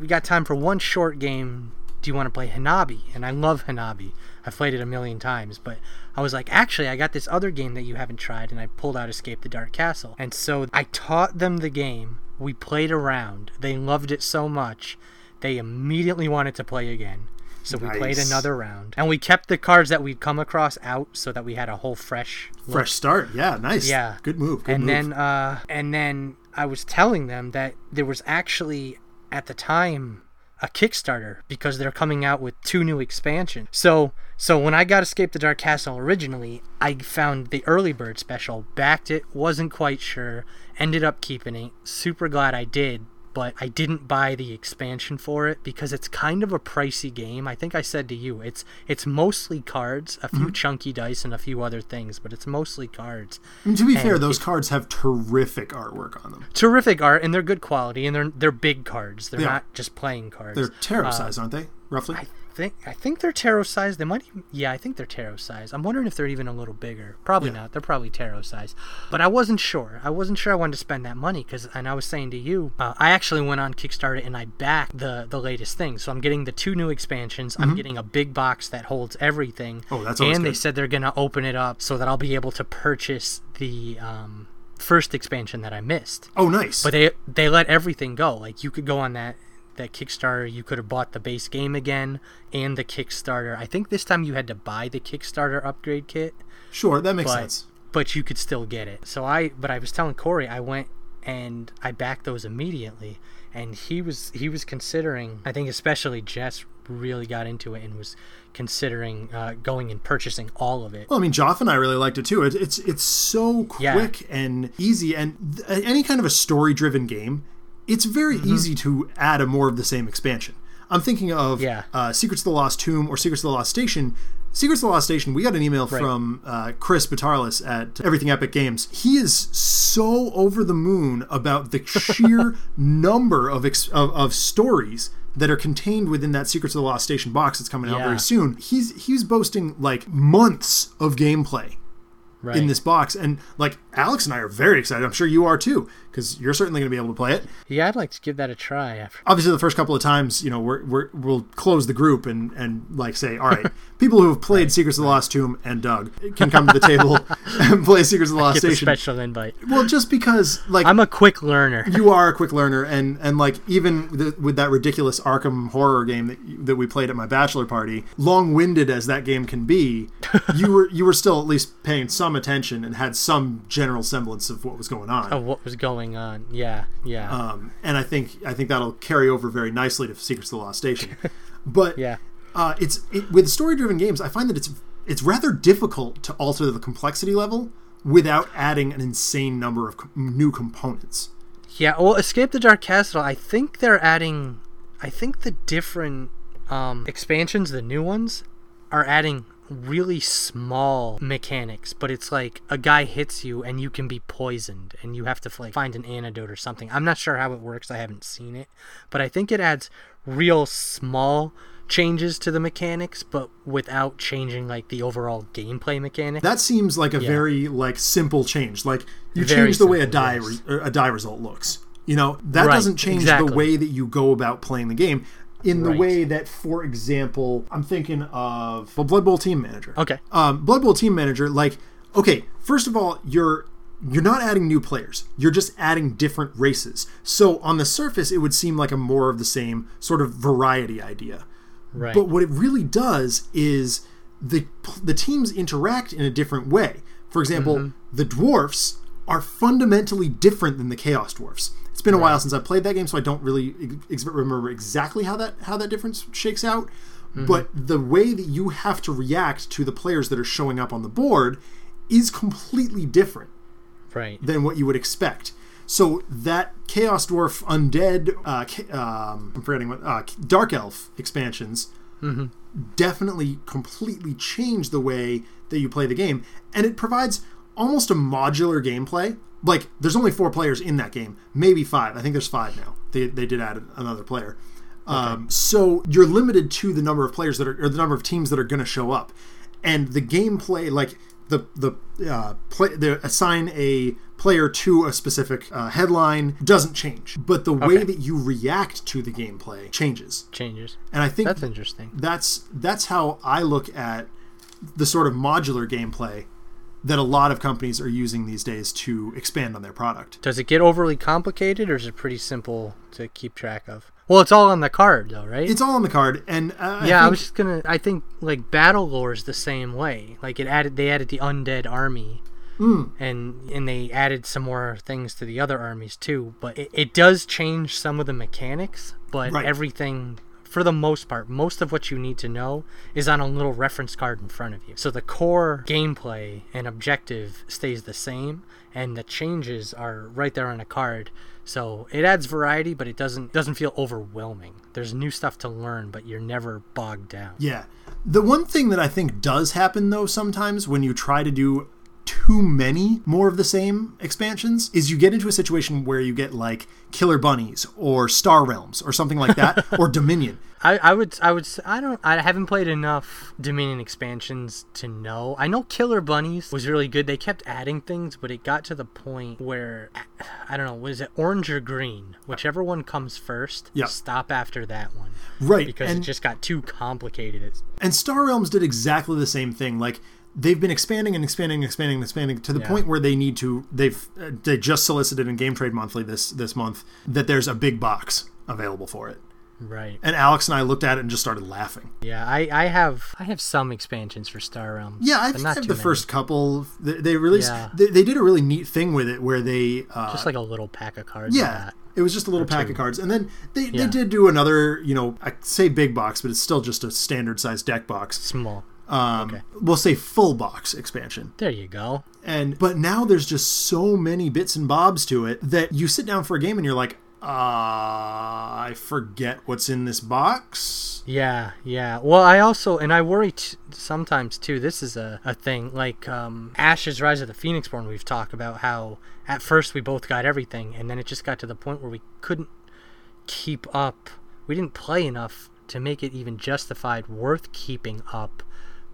"We got time for one short game. Do you want to play Hanabi?" And I love Hanabi. I've played it a million times, but I was like, actually, I got this other game that you haven't tried, and I pulled out Escape the Dark Castle, and so I taught them the game. We played around. They loved it so much, they immediately wanted to play again. So we played another round, and we kept the cards that we'd come across out, so that we had a whole fresh. look. fresh start yeah nice Yeah. good move good and move. then, uh, and then I was telling them that there was actually at the time a Kickstarter because they're coming out with two new expansions. So, so when I got Escape the Dark Castle originally, I found the early bird special, backed it, wasn't quite sure, ended up keeping it. Super glad I did, but I didn't buy the expansion for it because it's kind of a pricey game. I think I said to you, it's it's mostly cards, a few Mm-hmm. chunky dice, and a few other things, but it's mostly cards. And to be fair and those cards have terrific artwork on them Terrific art, and they're good quality, and they're they're big cards. They're They are. not just playing cards. they're tarot Uh, size aren't they roughly I think I think they're tarot size. They might even, yeah, I think they're tarot size. I'm wondering if they're even a little bigger. Probably Yeah. not. They're probably tarot size. But I wasn't sure. I wasn't sure I wanted to spend that money because, and I was saying to you, uh, I actually went on Kickstarter and I backed the the latest thing. So I'm getting the two new expansions. I'm getting a big box that holds everything. Mm-hmm. Oh, that's and they said they're gonna open it up so that I'll be able to purchase the um, first expansion that I missed. Oh, nice. But they they let everything go. Like you could go on that that Kickstarter, you could have bought the base game again and the Kickstarter. I think this time you had to buy the Kickstarter upgrade kit, sure, that makes but sense. but you could still get it. So I but I was telling Corey I went and I backed those immediately and he was he was considering I think especially Jess really got into it and was considering uh, going and purchasing all of it. Well, I mean, Joff and I really liked it too. It, it's it's so Yeah. quick and easy, and th- any kind of a story-driven game, it's very Mm-hmm. easy to add a more of the same expansion. I'm thinking of Yeah. uh, Secrets of the Lost Tomb or Secrets of the Lost Station. Secrets of the Lost Station. We got an email from uh, Chris Batarlis at Everything Epic Games. He is so over the moon about the sheer number of, ex- of of stories that are contained within that Secrets of the Lost Station box that's coming out Yeah. very soon. He's he's boasting like months of gameplay Right. in this box, and like Alex and I are very excited. I'm sure you are too, because you're certainly going to be able to play it. yeah, I'd like to give that a try after. Obviously, the first couple of times, you know, we're, we're we'll close the group and and like say, all right, people who have played Secrets of the Lost Tomb and Doug can come to the table and play Secrets of the Lost Get the special invite. Well, just because like I'm a quick learner. you are a quick learner and and like even with, with that ridiculous arkham horror game that, that we played at my bachelor party long-winded as that game can be you were you were still at least paying some attention and had some general semblance of what was going on of what was going on. Yeah, yeah, um, and i think i think that'll carry over very nicely to secrets of the lost station but yeah. uh, it's it, with story-driven games i find that it's it's rather difficult to alter the complexity level without adding an insane number of co- new components Yeah, well, Escape the Dark Castle, I think they're adding. I think the different um, expansions, the new ones, are adding really small mechanics. But it's like a guy hits you and you can be poisoned and you have to like find an antidote or something. I'm not sure how it works. I haven't seen it, but I think it adds real small changes to the mechanics, but without changing like the overall gameplay mechanic. That seems like a Yeah. very like simple change. Like you Very change the way a die yes. re- er, a die result looks. You know that Right, doesn't change exactly. the way that you go about playing the game. In the Right. way that, for example, I'm thinking of well, Blood Bowl Team Manager. Okay. Um, Blood Bowl Team Manager, like, okay, first of all, you're you're not adding new players. You're just adding different races. So on the surface, it would seem like a more of the same sort of variety idea. Right. But what it really does is the the teams interact in a different way. For example, Mm-hmm. the dwarfs are fundamentally different than the chaos dwarfs. It's been a while since I played that game, so I don't really ex- remember exactly how that how that difference shakes out. Mm-hmm. But the way that you have to react to the players that are showing up on the board is completely different right. than what you would expect. So that Chaos Dwarf Undead, uh, um, I'm forgetting what, uh, Dark Elf expansions definitely completely change the way that you play the game, and it provides almost a modular gameplay. Like there's only four players in that game, maybe five. I think there's five now. They they did add another player. Um, so you're limited to the number of players that are or the number of teams that are going to show up, and the gameplay like the the uh, play the assign a player to a specific uh, headline doesn't change, but the way that you react to the gameplay changes. Changes. And I think That's interesting. that's that's how I look at the sort of modular gameplay that a lot of companies are using these days to expand on their product. Does it get overly complicated, or is it pretty simple to keep track of? Well, it's all on the card, though, right? It's all on the card, and uh, yeah, I, I, was just gonna. I think like BattleLore is the same way. Like it added, they added the undead army, Hmm. and and they added some more things to the other armies too. But it, it does change some of the mechanics, but Right. everything. For the most part, most of what you need to know is on a little reference card in front of you. So the core gameplay and objective stays the same, and the changes are right there on a card. So it adds variety, but it doesn't doesn't feel overwhelming. There's new stuff to learn, but you're never bogged down. yeah. The one thing that I think does happen though sometimes when you try to do too many more of the same expansions is you get into a situation where you get like Killer Bunnies or Star Realms or something like that or Dominion. I, I would I would I don't I haven't played enough Dominion expansions to know. I know Killer Bunnies was really good. They kept adding things, but it got to the point where I don't know, was it orange or green? Whichever one comes first, Yeah. stop after that one. Right. Because and, it just got too complicated. And Star Realms did exactly the same thing. Like they've been expanding and expanding and expanding and expanding to the Yeah. point where they need to they've they just solicited in Game Trade Monthly this this month that there's a big box available for it. right. And Alex and I looked at it and just started laughing. Yeah, I, I have I have some expansions for Star Realms. Yeah, I think not I the many. first couple. They, they released. Yeah. They, they did a really neat thing with it where they. Uh, just like a little pack of cards. yeah, that. it was just a little pack two. of cards, and then they, they did do another. You know, I say big box, but it's still just a standard size deck box. small. Um, Okay. We'll say full box expansion. There you go. And but now there's just so many bits and bobs to it that you sit down for a game and you're like, uh, I forget what's in this box. Yeah, yeah. Well, I also and I worry t- sometimes too. This is a, a thing like um, Ashes Rise of the Phoenixborn. We've talked about how at first we both got everything, and then it just got to the point where we couldn't keep up. We didn't play enough to make it even justified worth keeping up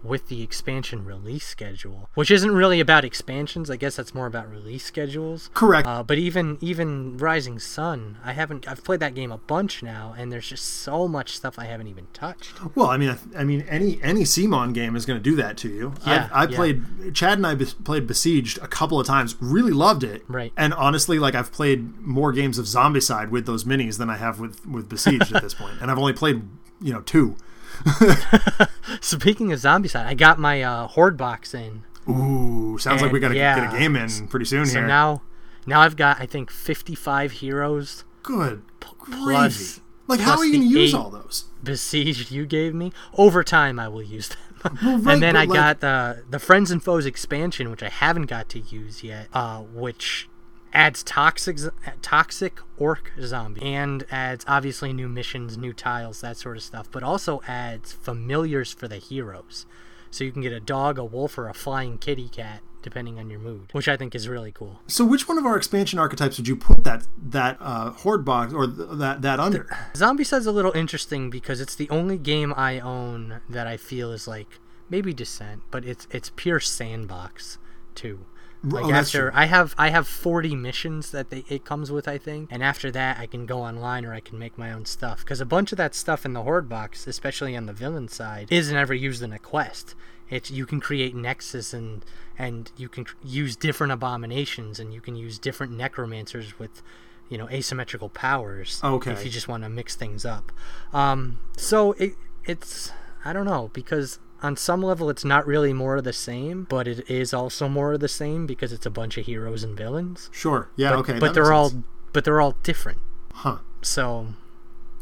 with the expansion release schedule, which isn't really about expansions. I guess that's more about release schedules. Correct. Uh, but even even Rising Sun, I haven't. I've played that game a bunch now, and there's just so much stuff I haven't even touched. Well, I mean, I, I mean, any any CMON game is going to do that to you. Yeah, I, I yeah. played Chad and I played Besieged a couple of times. Really loved it. Right. And honestly, like I've played more games of Zombicide with those minis than I have with with Besieged at this point, and I've only played you know two. Speaking of Zombicide, I got my uh, Horde box in, Ooh, sounds like we got to yeah. get a game in pretty soon so here. now now I've got I think 55 heroes Good. plus Gravy. Like, how are you going to use all those? besieged you gave me. Over time, I will use them. Well, right, and then I like- got the the Friends and Foes expansion, which I haven't got to use yet, uh, which adds toxic toxic orc zombie and adds obviously new missions, new tiles, that sort of stuff, but also adds familiars for the heroes. So you can get a dog, a wolf, or a flying kitty cat depending on your mood, which I think is really cool. So, which one of our expansion archetypes would you put that that uh, horde box or th- that that under? Zombicide's a little interesting because it's the only game I own that I feel is like maybe Descent, but it's it's pure sandbox too. Like oh, after. I have I have 40 missions that they, it comes with I think, and after that I can go online or I can make my own stuff because a bunch of that stuff in the horde box, especially on the villain side, isn't ever used in a quest. It's you can create nexus and and you can use different abominations and you can use different necromancers with you know asymmetrical powers Okay. if you just want to mix things up um, so it it's i don't know because on some level it's not really more of the same but it is also more of the same because it's a bunch of heroes and villains Sure. Yeah. but, okay. but they're all sense. but they're all different Huh. so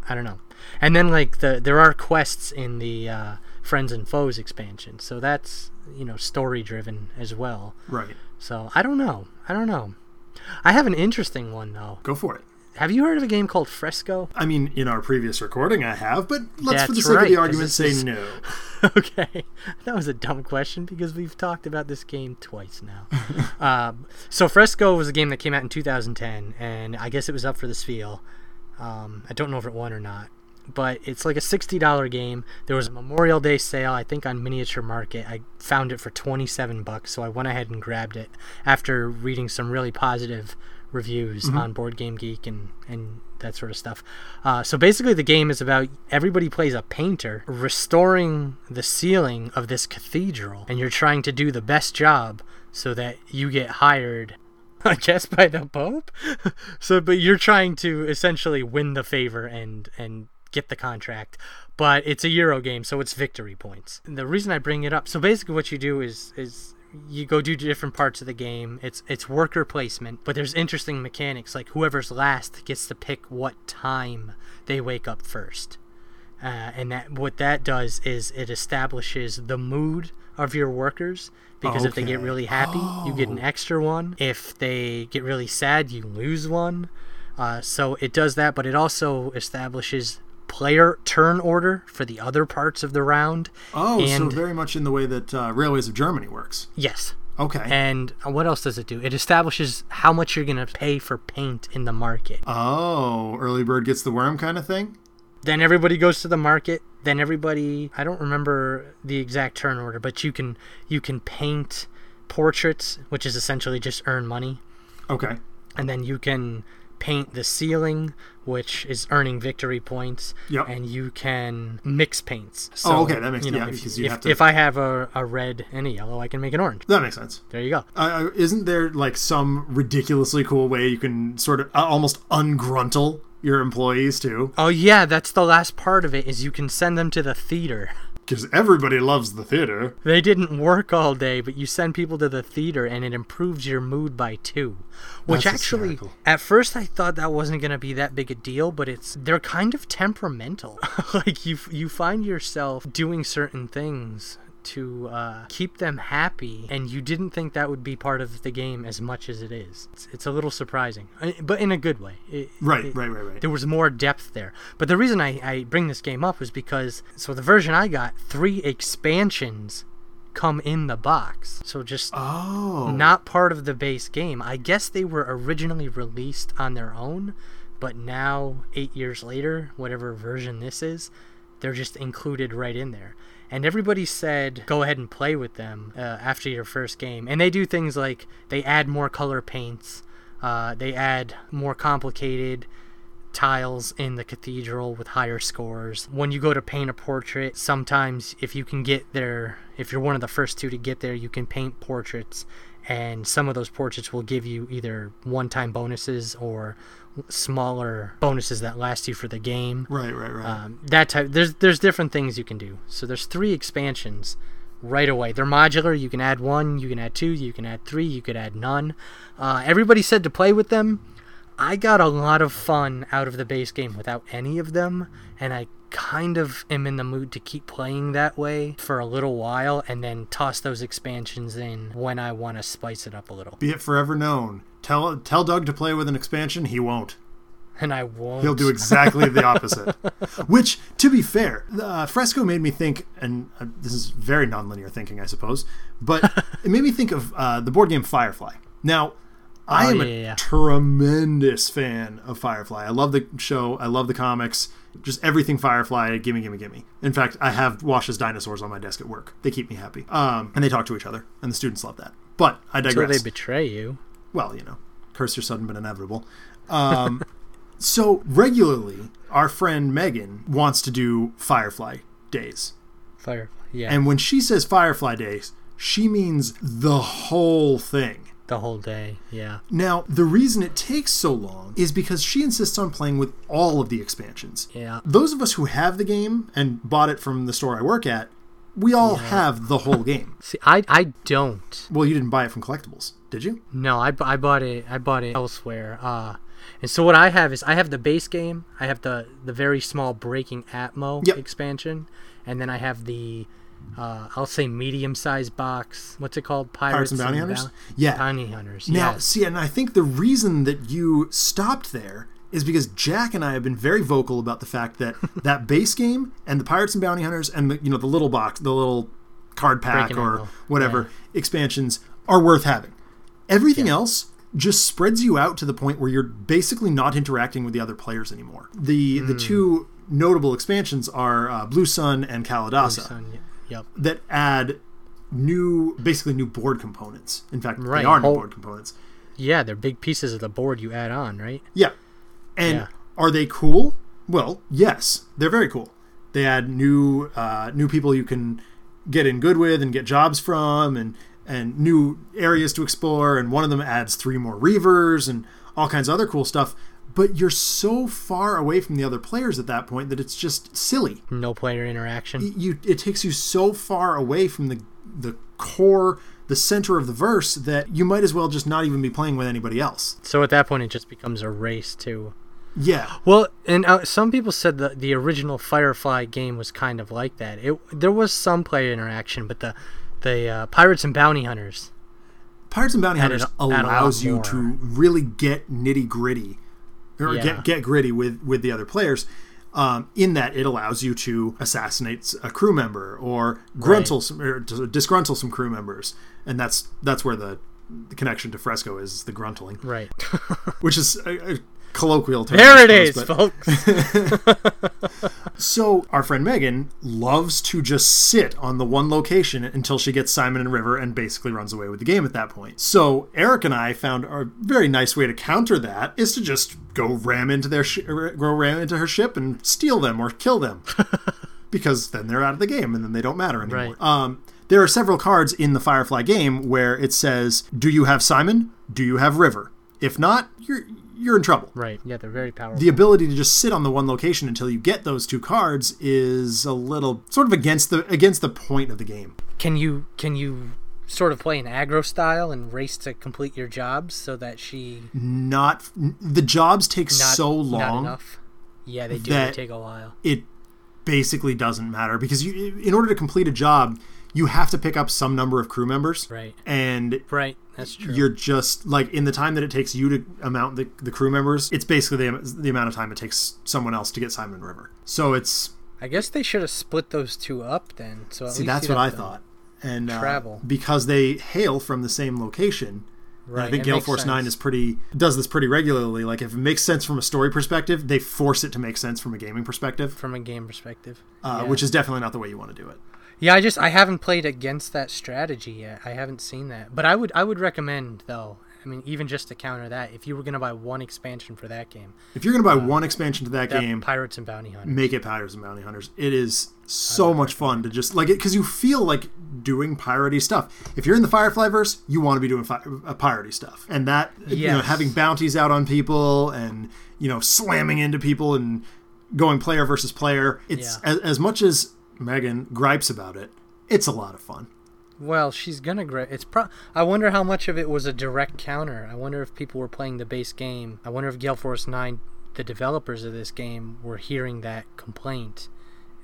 i don't know and then like the there are quests in the uh, friends and foes expansion so that's you know story driven as well Right. so i don't know i don't know i have an interesting one though Go for it. Have you heard of a game called fresco I mean, in our previous recording, I have, but let's, for the That's sake of the argument, say is- no. okay, that was a dumb question because we've talked about this game twice now. um, so Fresco was a game that came out in 2010, and I guess it was up for the Spiel. Um, I don't know if it won or not, but it's like a $60 game. There was a Memorial Day sale, I think, on Miniature Market. I found it for 27 bucks, so I went ahead and grabbed it after reading some really positive reviews on Board Game Geek and and that sort of stuff. Uh, so basically, the game is about everybody plays a painter restoring the ceiling of this cathedral, and you're trying to do the best job so that you get hired. I guess by the Pope. so, but you're trying to essentially win the favor and and get the contract. But it's a Euro game, so it's victory points. And the reason I bring it up, so basically, what you do is is you go do different parts of the game. It's it's worker placement, but there's interesting mechanics like whoever's last gets to pick what time they wake up first. Uh, and that what that does is it establishes the mood of your workers because if they get really happy, you get an Oh. extra one. If they get really sad, you lose one. Uh, so it does that, but it also establishes player turn order for the other parts of the round. Oh, so very much in the way that uh, Railways of Germany works. Yes, Okay. And what else does it do? It establishes how much you're going to pay for paint in the market. oh, early bird gets the worm kind of thing. Then everybody goes to the market. Then everybody, I don't remember the exact turn order, but you can you can paint portraits, which is essentially just earn money. Okay. and then you can paint the ceiling which is earning victory points Yep. and you can mix paints so, Oh, okay, that makes- you know, yeah, if, because you if, have to- if i have a, a red and a yellow i can make an orange That makes sense. there you go Uh, isn't there like some ridiculously cool way you can sort of uh, almost ungruntle your employees too? oh yeah that's the last part of it is you can send them to the theater Because everybody loves the theater. they didn't work all day but you send people to the theater and it improves your mood by two which That's actually hysterical. at first i thought that wasn't going to be that big a deal but it's they're kind of temperamental like you you find yourself doing certain things to uh, keep them happy and you didn't think that would be part of the game as much as it is it's, it's a little surprising but in a good way It- Right, it- right, right, right. there was more depth there. But the reason I, I bring this game up is because so the version I got, three expansions come in the box. So just Oh. not part of the base game. I guess they were originally released on their own, but now eight years later, whatever version this is, they're just included right in there. And everybody said go ahead and play with them uh, after your first game. And they do things like they add more color paints, uh, they add more complicated tiles in the cathedral with higher scores. When you go to paint a portrait, sometimes if you can get there, if you're one of the first two to get there, you can paint portraits, and some of those portraits will give you either one time bonuses or smaller bonuses that last you for the game. Right, right, right. Um, that type there's there's different things you can do. So there's three expansions right away. They're modular. You can add one, you can add two, you can add three, you could add none. Uh, everybody said to play with them. I got a lot of fun out of the base game without any of them, and I kind of am in the mood to keep playing that way for a little while and then toss those expansions in when I want to spice it up a little. Be it forever known. Tell tell Doug to play with an expansion. He won't. And I won't. He'll do exactly the opposite. Which, to be fair, uh, Fresco made me think, and uh, this is very nonlinear thinking, I suppose, but it made me think of uh, the board game Firefly. Now, I Oh, am yeah, a yeah, tremendous fan of Firefly. I love the show. I love the comics. Just everything Firefly. Gimme, gimme, gimme. In fact, I have Wash's dinosaurs on my desk at work. They keep me happy. Um, and they talk to each other, and the students love that. But I Until digress they betray you. well, you know, curse your sudden but inevitable. Um, so regularly, our friend Megan wants to do Firefly Days, Firefly. Yeah. and when she says Firefly Days, she means the whole thing. The whole day. Yeah. Now, the reason it takes so long is because she insists on playing with all of the expansions. Yeah. Those of us who have the game and bought it from the store I work at, we all have the whole game. See, I I don't. Well, you didn't buy it from collectibles, did you? No, I, I bought it. I bought it elsewhere. Uh, and so what I have is I have the base game. I have the the very small Breaking Atmo Yep. expansion, and then I have the uh, I'll say medium sized box. What's it called? Pirates and Bounty Boun- Hunters? Yeah. Bounty Hunters. Now, yes. see, and I think the reason that you stopped there is because Jack and I have been very vocal about the fact that that base game and the Pirates and Bounty Hunters and the, you know the little box, the little card pack Breaking or Ammo. whatever expansions are worth having. Everything else just spreads you out to the point where you're basically not interacting with the other players anymore. The Hmm. the two notable expansions are uh, Blue Sun and Kalidasa Son, y- Yep. that add new, basically new board components. In fact, Right, they are new whole- board components. Yeah, they're big pieces of the board you add on, right? Yeah. And Yeah. are they cool? Well, yes, they're very cool. They add new uh, new people you can get in good with and get jobs from, and and new areas to explore. And one of them adds three more reavers and all kinds of other cool stuff. But you're so far away from the other players at that point that it's just silly. No player interaction. You it takes you so far away from the the core, the center of the verse that you might as well just not even be playing with anybody else. So at that point, it just becomes a race too. Yeah. Well, and uh, some people said that the original Firefly game was kind of like that. It there was some player interaction, but the the uh, Pirates and Bounty Hunters. Pirates and Bounty Hunters a- add a lot allows you to really get nitty gritty, or Yeah. get get gritty with with the other players. Um, in that it allows you to assassinate a crew member or gruntle some, or disgruntle some crew members, and that's that's where the, the connection to Fresco is the gruntling, Right. which is a, a colloquial term. there it suppose, is, folks. So our friend Megan loves to just sit on the one location until she gets Simon and River and basically runs away with the game at that point. So Eric and I found a very nice way to counter that is to just go ram into their sh- go ram into her ship and steal them or kill them. because then they're out of the game and then they don't matter anymore. Right. Um, there are several cards in the Firefly game where it says, "Do you have Simon? Do you have River? If not, you're you're in trouble." right. Yeah, they're very powerful. the ability to just sit on the one location until you get those two cards is a little sort of against the against the point of the game. can you can you sort of play an aggro style and race to complete your jobs so that she Not the jobs take not so not long. enough? Yeah, they do. they take a while. It basically doesn't matter because you in order to complete a job, you have to pick up some number of crew members. Right. And Right. That's true. you're just like in the time that it takes you to amount the, the crew members, it's basically the, the amount of time it takes someone else to get Simon River. So it's I guess they should have split those two up then. So at see that's what I thought. And uh, travel. because they hail from the same location, And Right. I think Gale Force Nine is pretty does this pretty regularly. Like if it makes sense from a story perspective, they force it to make sense from a gaming perspective, from a game perspective. uh, yeah. which is definitely not the way you want to do it. Yeah, I just I haven't played against that strategy yet. I haven't seen that, but I would I would recommend though. I mean, even just to counter that, if you were gonna buy one expansion for that game, If you're going to buy one expansion to that, that game, Pirates and Bounty Hunters. make it Pirates and Bounty Hunters. It is so much fun to just like it because you feel like doing piratey stuff. If you're in the Firefly verse, you want to be doing fi- uh, piratey stuff, and that you know having bounties out on people and you know slamming into people and going player versus player. It's Yeah. as, as much as Megan gripes about it. It's a lot of fun. Well, she's gonna gra- It's pro. I wonder how much of it was a direct counter. I wonder if people were playing the base game. I wonder if Gale Force Nine, the developers of this game, were hearing that complaint,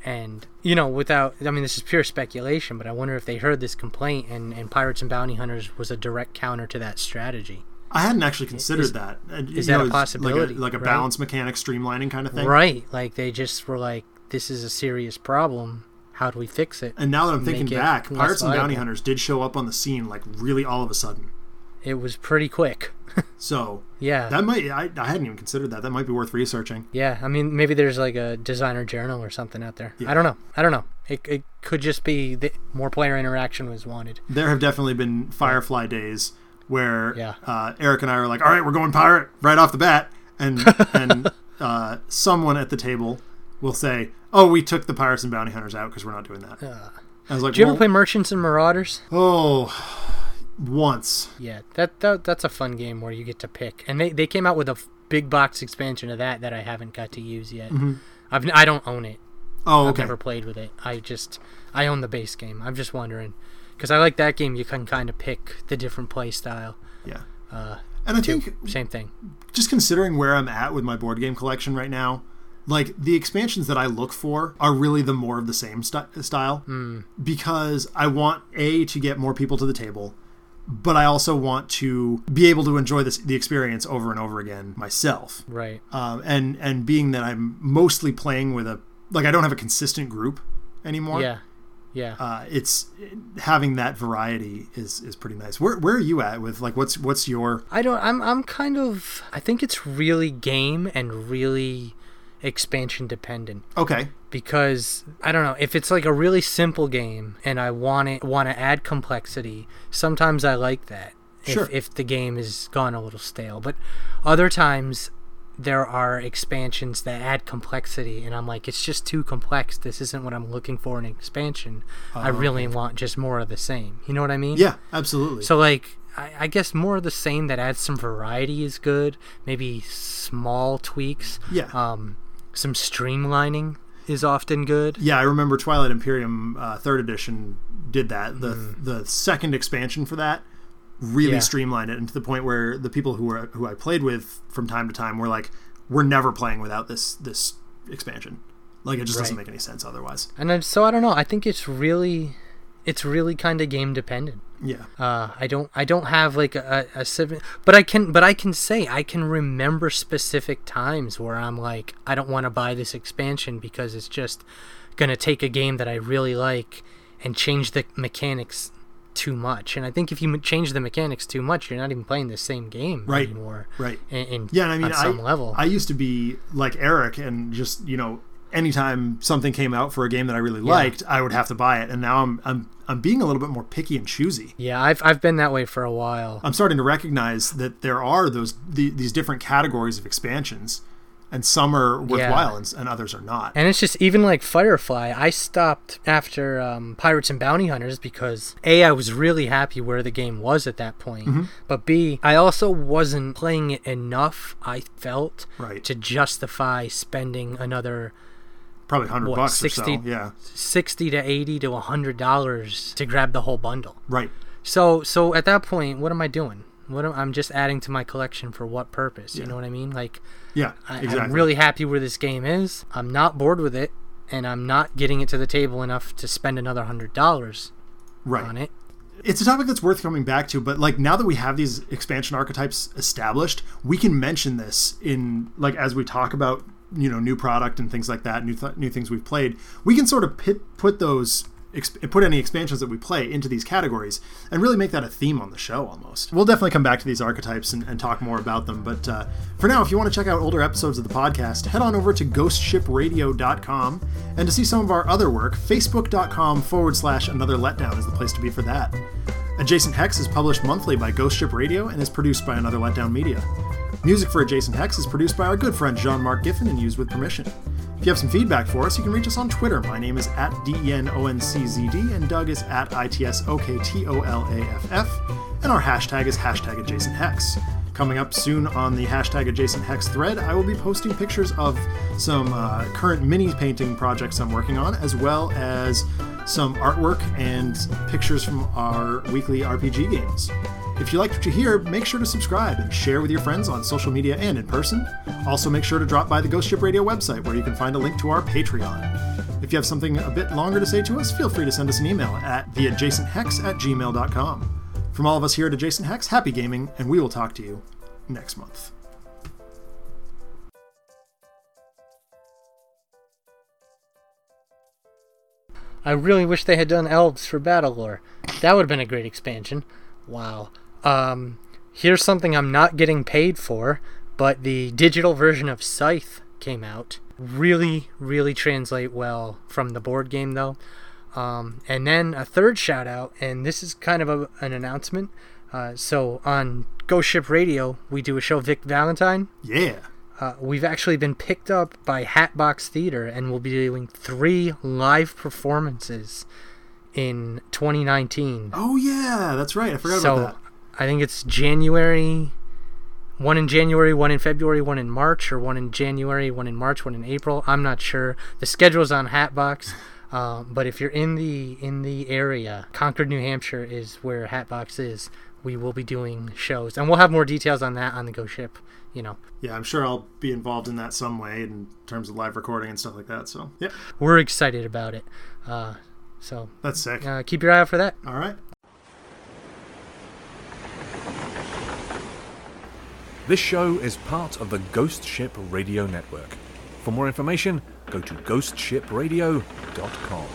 and you know, without. I mean, this is pure speculation, but I wonder if they heard this complaint and and Pirates and Bounty Hunters was a direct counter to that strategy. I hadn't actually considered Is- that. You that know, a possibility, Like a, like a right? balance mechanic streamlining kind of thing. Right? Like they just were like, "This is a serious problem. How do we fix it?" And now that I'm thinking back, Pirates and Bounty. Hunters did show up on the scene like really all of a sudden. It was pretty quick. So yeah. that might I, I hadn't even considered that. That might be worth researching. Yeah, I mean, maybe there's like a designer journal or something out there. I don't know. I don't know. It, it could just be that more player interaction was wanted. There have definitely been Firefly days where Yeah. uh, Eric and I were like, "All right, we're going pirate right off the bat," and and uh, someone at the table will say, "Oh, we took the Pirates and Bounty Hunters out because we're not doing that." I was like, Uh, Did you ever play Merchants and Marauders? Oh, once. Yeah, that, that that's a fun game where you get to pick. And they, they came out with a big box expansion of that that I haven't got to use yet. I've n- I don't own it. Oh, I've never played with it. I just I own the base game. I'm just wondering because I like that game. You can kind of pick the different play style. Yeah. Uh, And I too. think Same thing. just considering where I'm at with my board game collection right now, like the expansions that I look for are really the more of the same st- style because I want a to get more people to the table, but I also want to be able to enjoy this the experience over and over again myself. Right. Um, and and being that I'm mostly playing with a like I don't have a consistent group anymore. Yeah. Yeah. Uh, it's having that variety is is pretty nice. Where where are you at with like what's what's your I don't. I'm. I'm kind of. I think it's really game and really expansion dependent okay? because I don't know if it's like a really simple game and I want it want to add complexity. Sometimes I like that. Sure. If, if the game is gone a little stale, but other times there are expansions that add complexity and I'm like it's just too complex. This isn't what I'm looking for in an expansion. I really want just more of the same. You know what I mean? Yeah, absolutely. So like I, I guess more of the same that adds some variety is good. Maybe small tweaks. Yeah. Um, some streamlining is often good. Yeah, I remember Twilight Imperium uh, third edition did that. The the second expansion for that really. Yeah. streamlined it, and to the point where the people who were who I played with from time to time were like, "We're never playing without this this expansion. Like it just doesn't make any sense otherwise." And so I don't know. I think it's really it's really kind of game dependent. Yeah. Uh, I don't I don't have like a, a seven, but I can but I can say I can remember specific times where I'm like I don't want to buy this expansion because it's just gonna take a game that I really like and change the mechanics too much. And I think if you change the mechanics too much, you're not even playing the same game Right. anymore. Right. In, in Yeah, and I mean, on some I, level. I used to be like Eric, and just you know, anytime something came out for a game that I really liked, I would have to buy it. And now I'm I'm I'm being a little bit more picky and choosy. yeah, I've I've been that way for a while. I'm starting to recognize that there are those the, these different categories of expansions, and some are worthwhile and, and others are not. And it's just even like Firefly. I stopped after um, Pirates and Bounty Hunters because a I was really happy where the game was at that point, Mm-hmm. but b I also wasn't playing it enough. I felt Right. to justify spending another Probably hundred bucks 60 or so. Yeah. sixty to eighty to hundred dollars to grab the whole bundle. Right. So so at that point, what am I doing? What am, I'm just adding to my collection for what purpose? You know what I mean? Like Yeah. I, exactly. I'm really happy where this game is. I'm not bored with it, and I'm not getting it to the table enough to spend another hundred dollars right. on it. it's a topic that's worth coming back to but like now that we have these expansion archetypes established we can mention this in like as we talk about you know new product and things like that new th- new things we've played we can sort of pit, put those exp- put any expansions that we play into these categories and really make that a theme on the show almost we'll definitely come back to these archetypes and, and talk more about them but uh, for now if you want to check out older episodes of the podcast head on over to ghostshipradio.com and to see some of our other work facebook.com forward slash another letdown is the place to be for that Adjacent Hex is published monthly by Ghost Ship Radio and is produced by Another Letdown Media. Music for Adjacent Hex is produced by our good friend Jean Marc Giffin and used with permission. If you have some feedback for us, you can reach us on Twitter. My name is at DENONCZD and Doug is at ITSOKTOLAFF, and our hashtag is hashtag Adjacent Hex. Coming up soon on the hashtag Adjacent Hex thread, I will be posting pictures of some uh, current mini painting projects I'm working on, as well as some artwork and pictures from our weekly RPG games. If you liked what you hear, make sure to subscribe and share with your friends on social media and in person. Also, make sure to drop by the Ghost Ship Radio website where you can find a link to our Patreon. If you have something a bit longer to say to us, feel free to send us an email at theadjacenthex at gmail.com. From all of us here at Adjacent Hex, happy gaming, and we will talk to you next month. I really wish they had done elves for BattleLore. That would have been a great expansion. Wow. Um, here's something I'm not getting paid for, but the digital version of Scythe came out. Really, really translate well from the board game though. Um, and then a third shout out, and this is kind of a, an announcement. Uh, so on Ghost Ship Radio, we do a show Vic Valentine. Yeah. Uh, we've actually been picked up by Hatbox Theater and we'll be doing three live performances in 2019. Oh, yeah, that's right. I forgot so about that. I think it's January, one in January, one in February, one in March, or one in January, one in March, one in April. I'm not sure. The schedule's on Hatbox. Uh, but if you're in the in the area, Concord, New Hampshire is where Hatbox is. We will be doing shows, and we'll have more details on that on the Ghost Ship. You know, Yeah, I'm sure I'll be involved in that some way in terms of live recording and stuff like that. So, yeah, we're excited about it. Uh, so that's sick. uh, keep your eye out for that. All right. This show is part of the Ghost Ship Radio Network. For more information, go to ghostshipradio.com.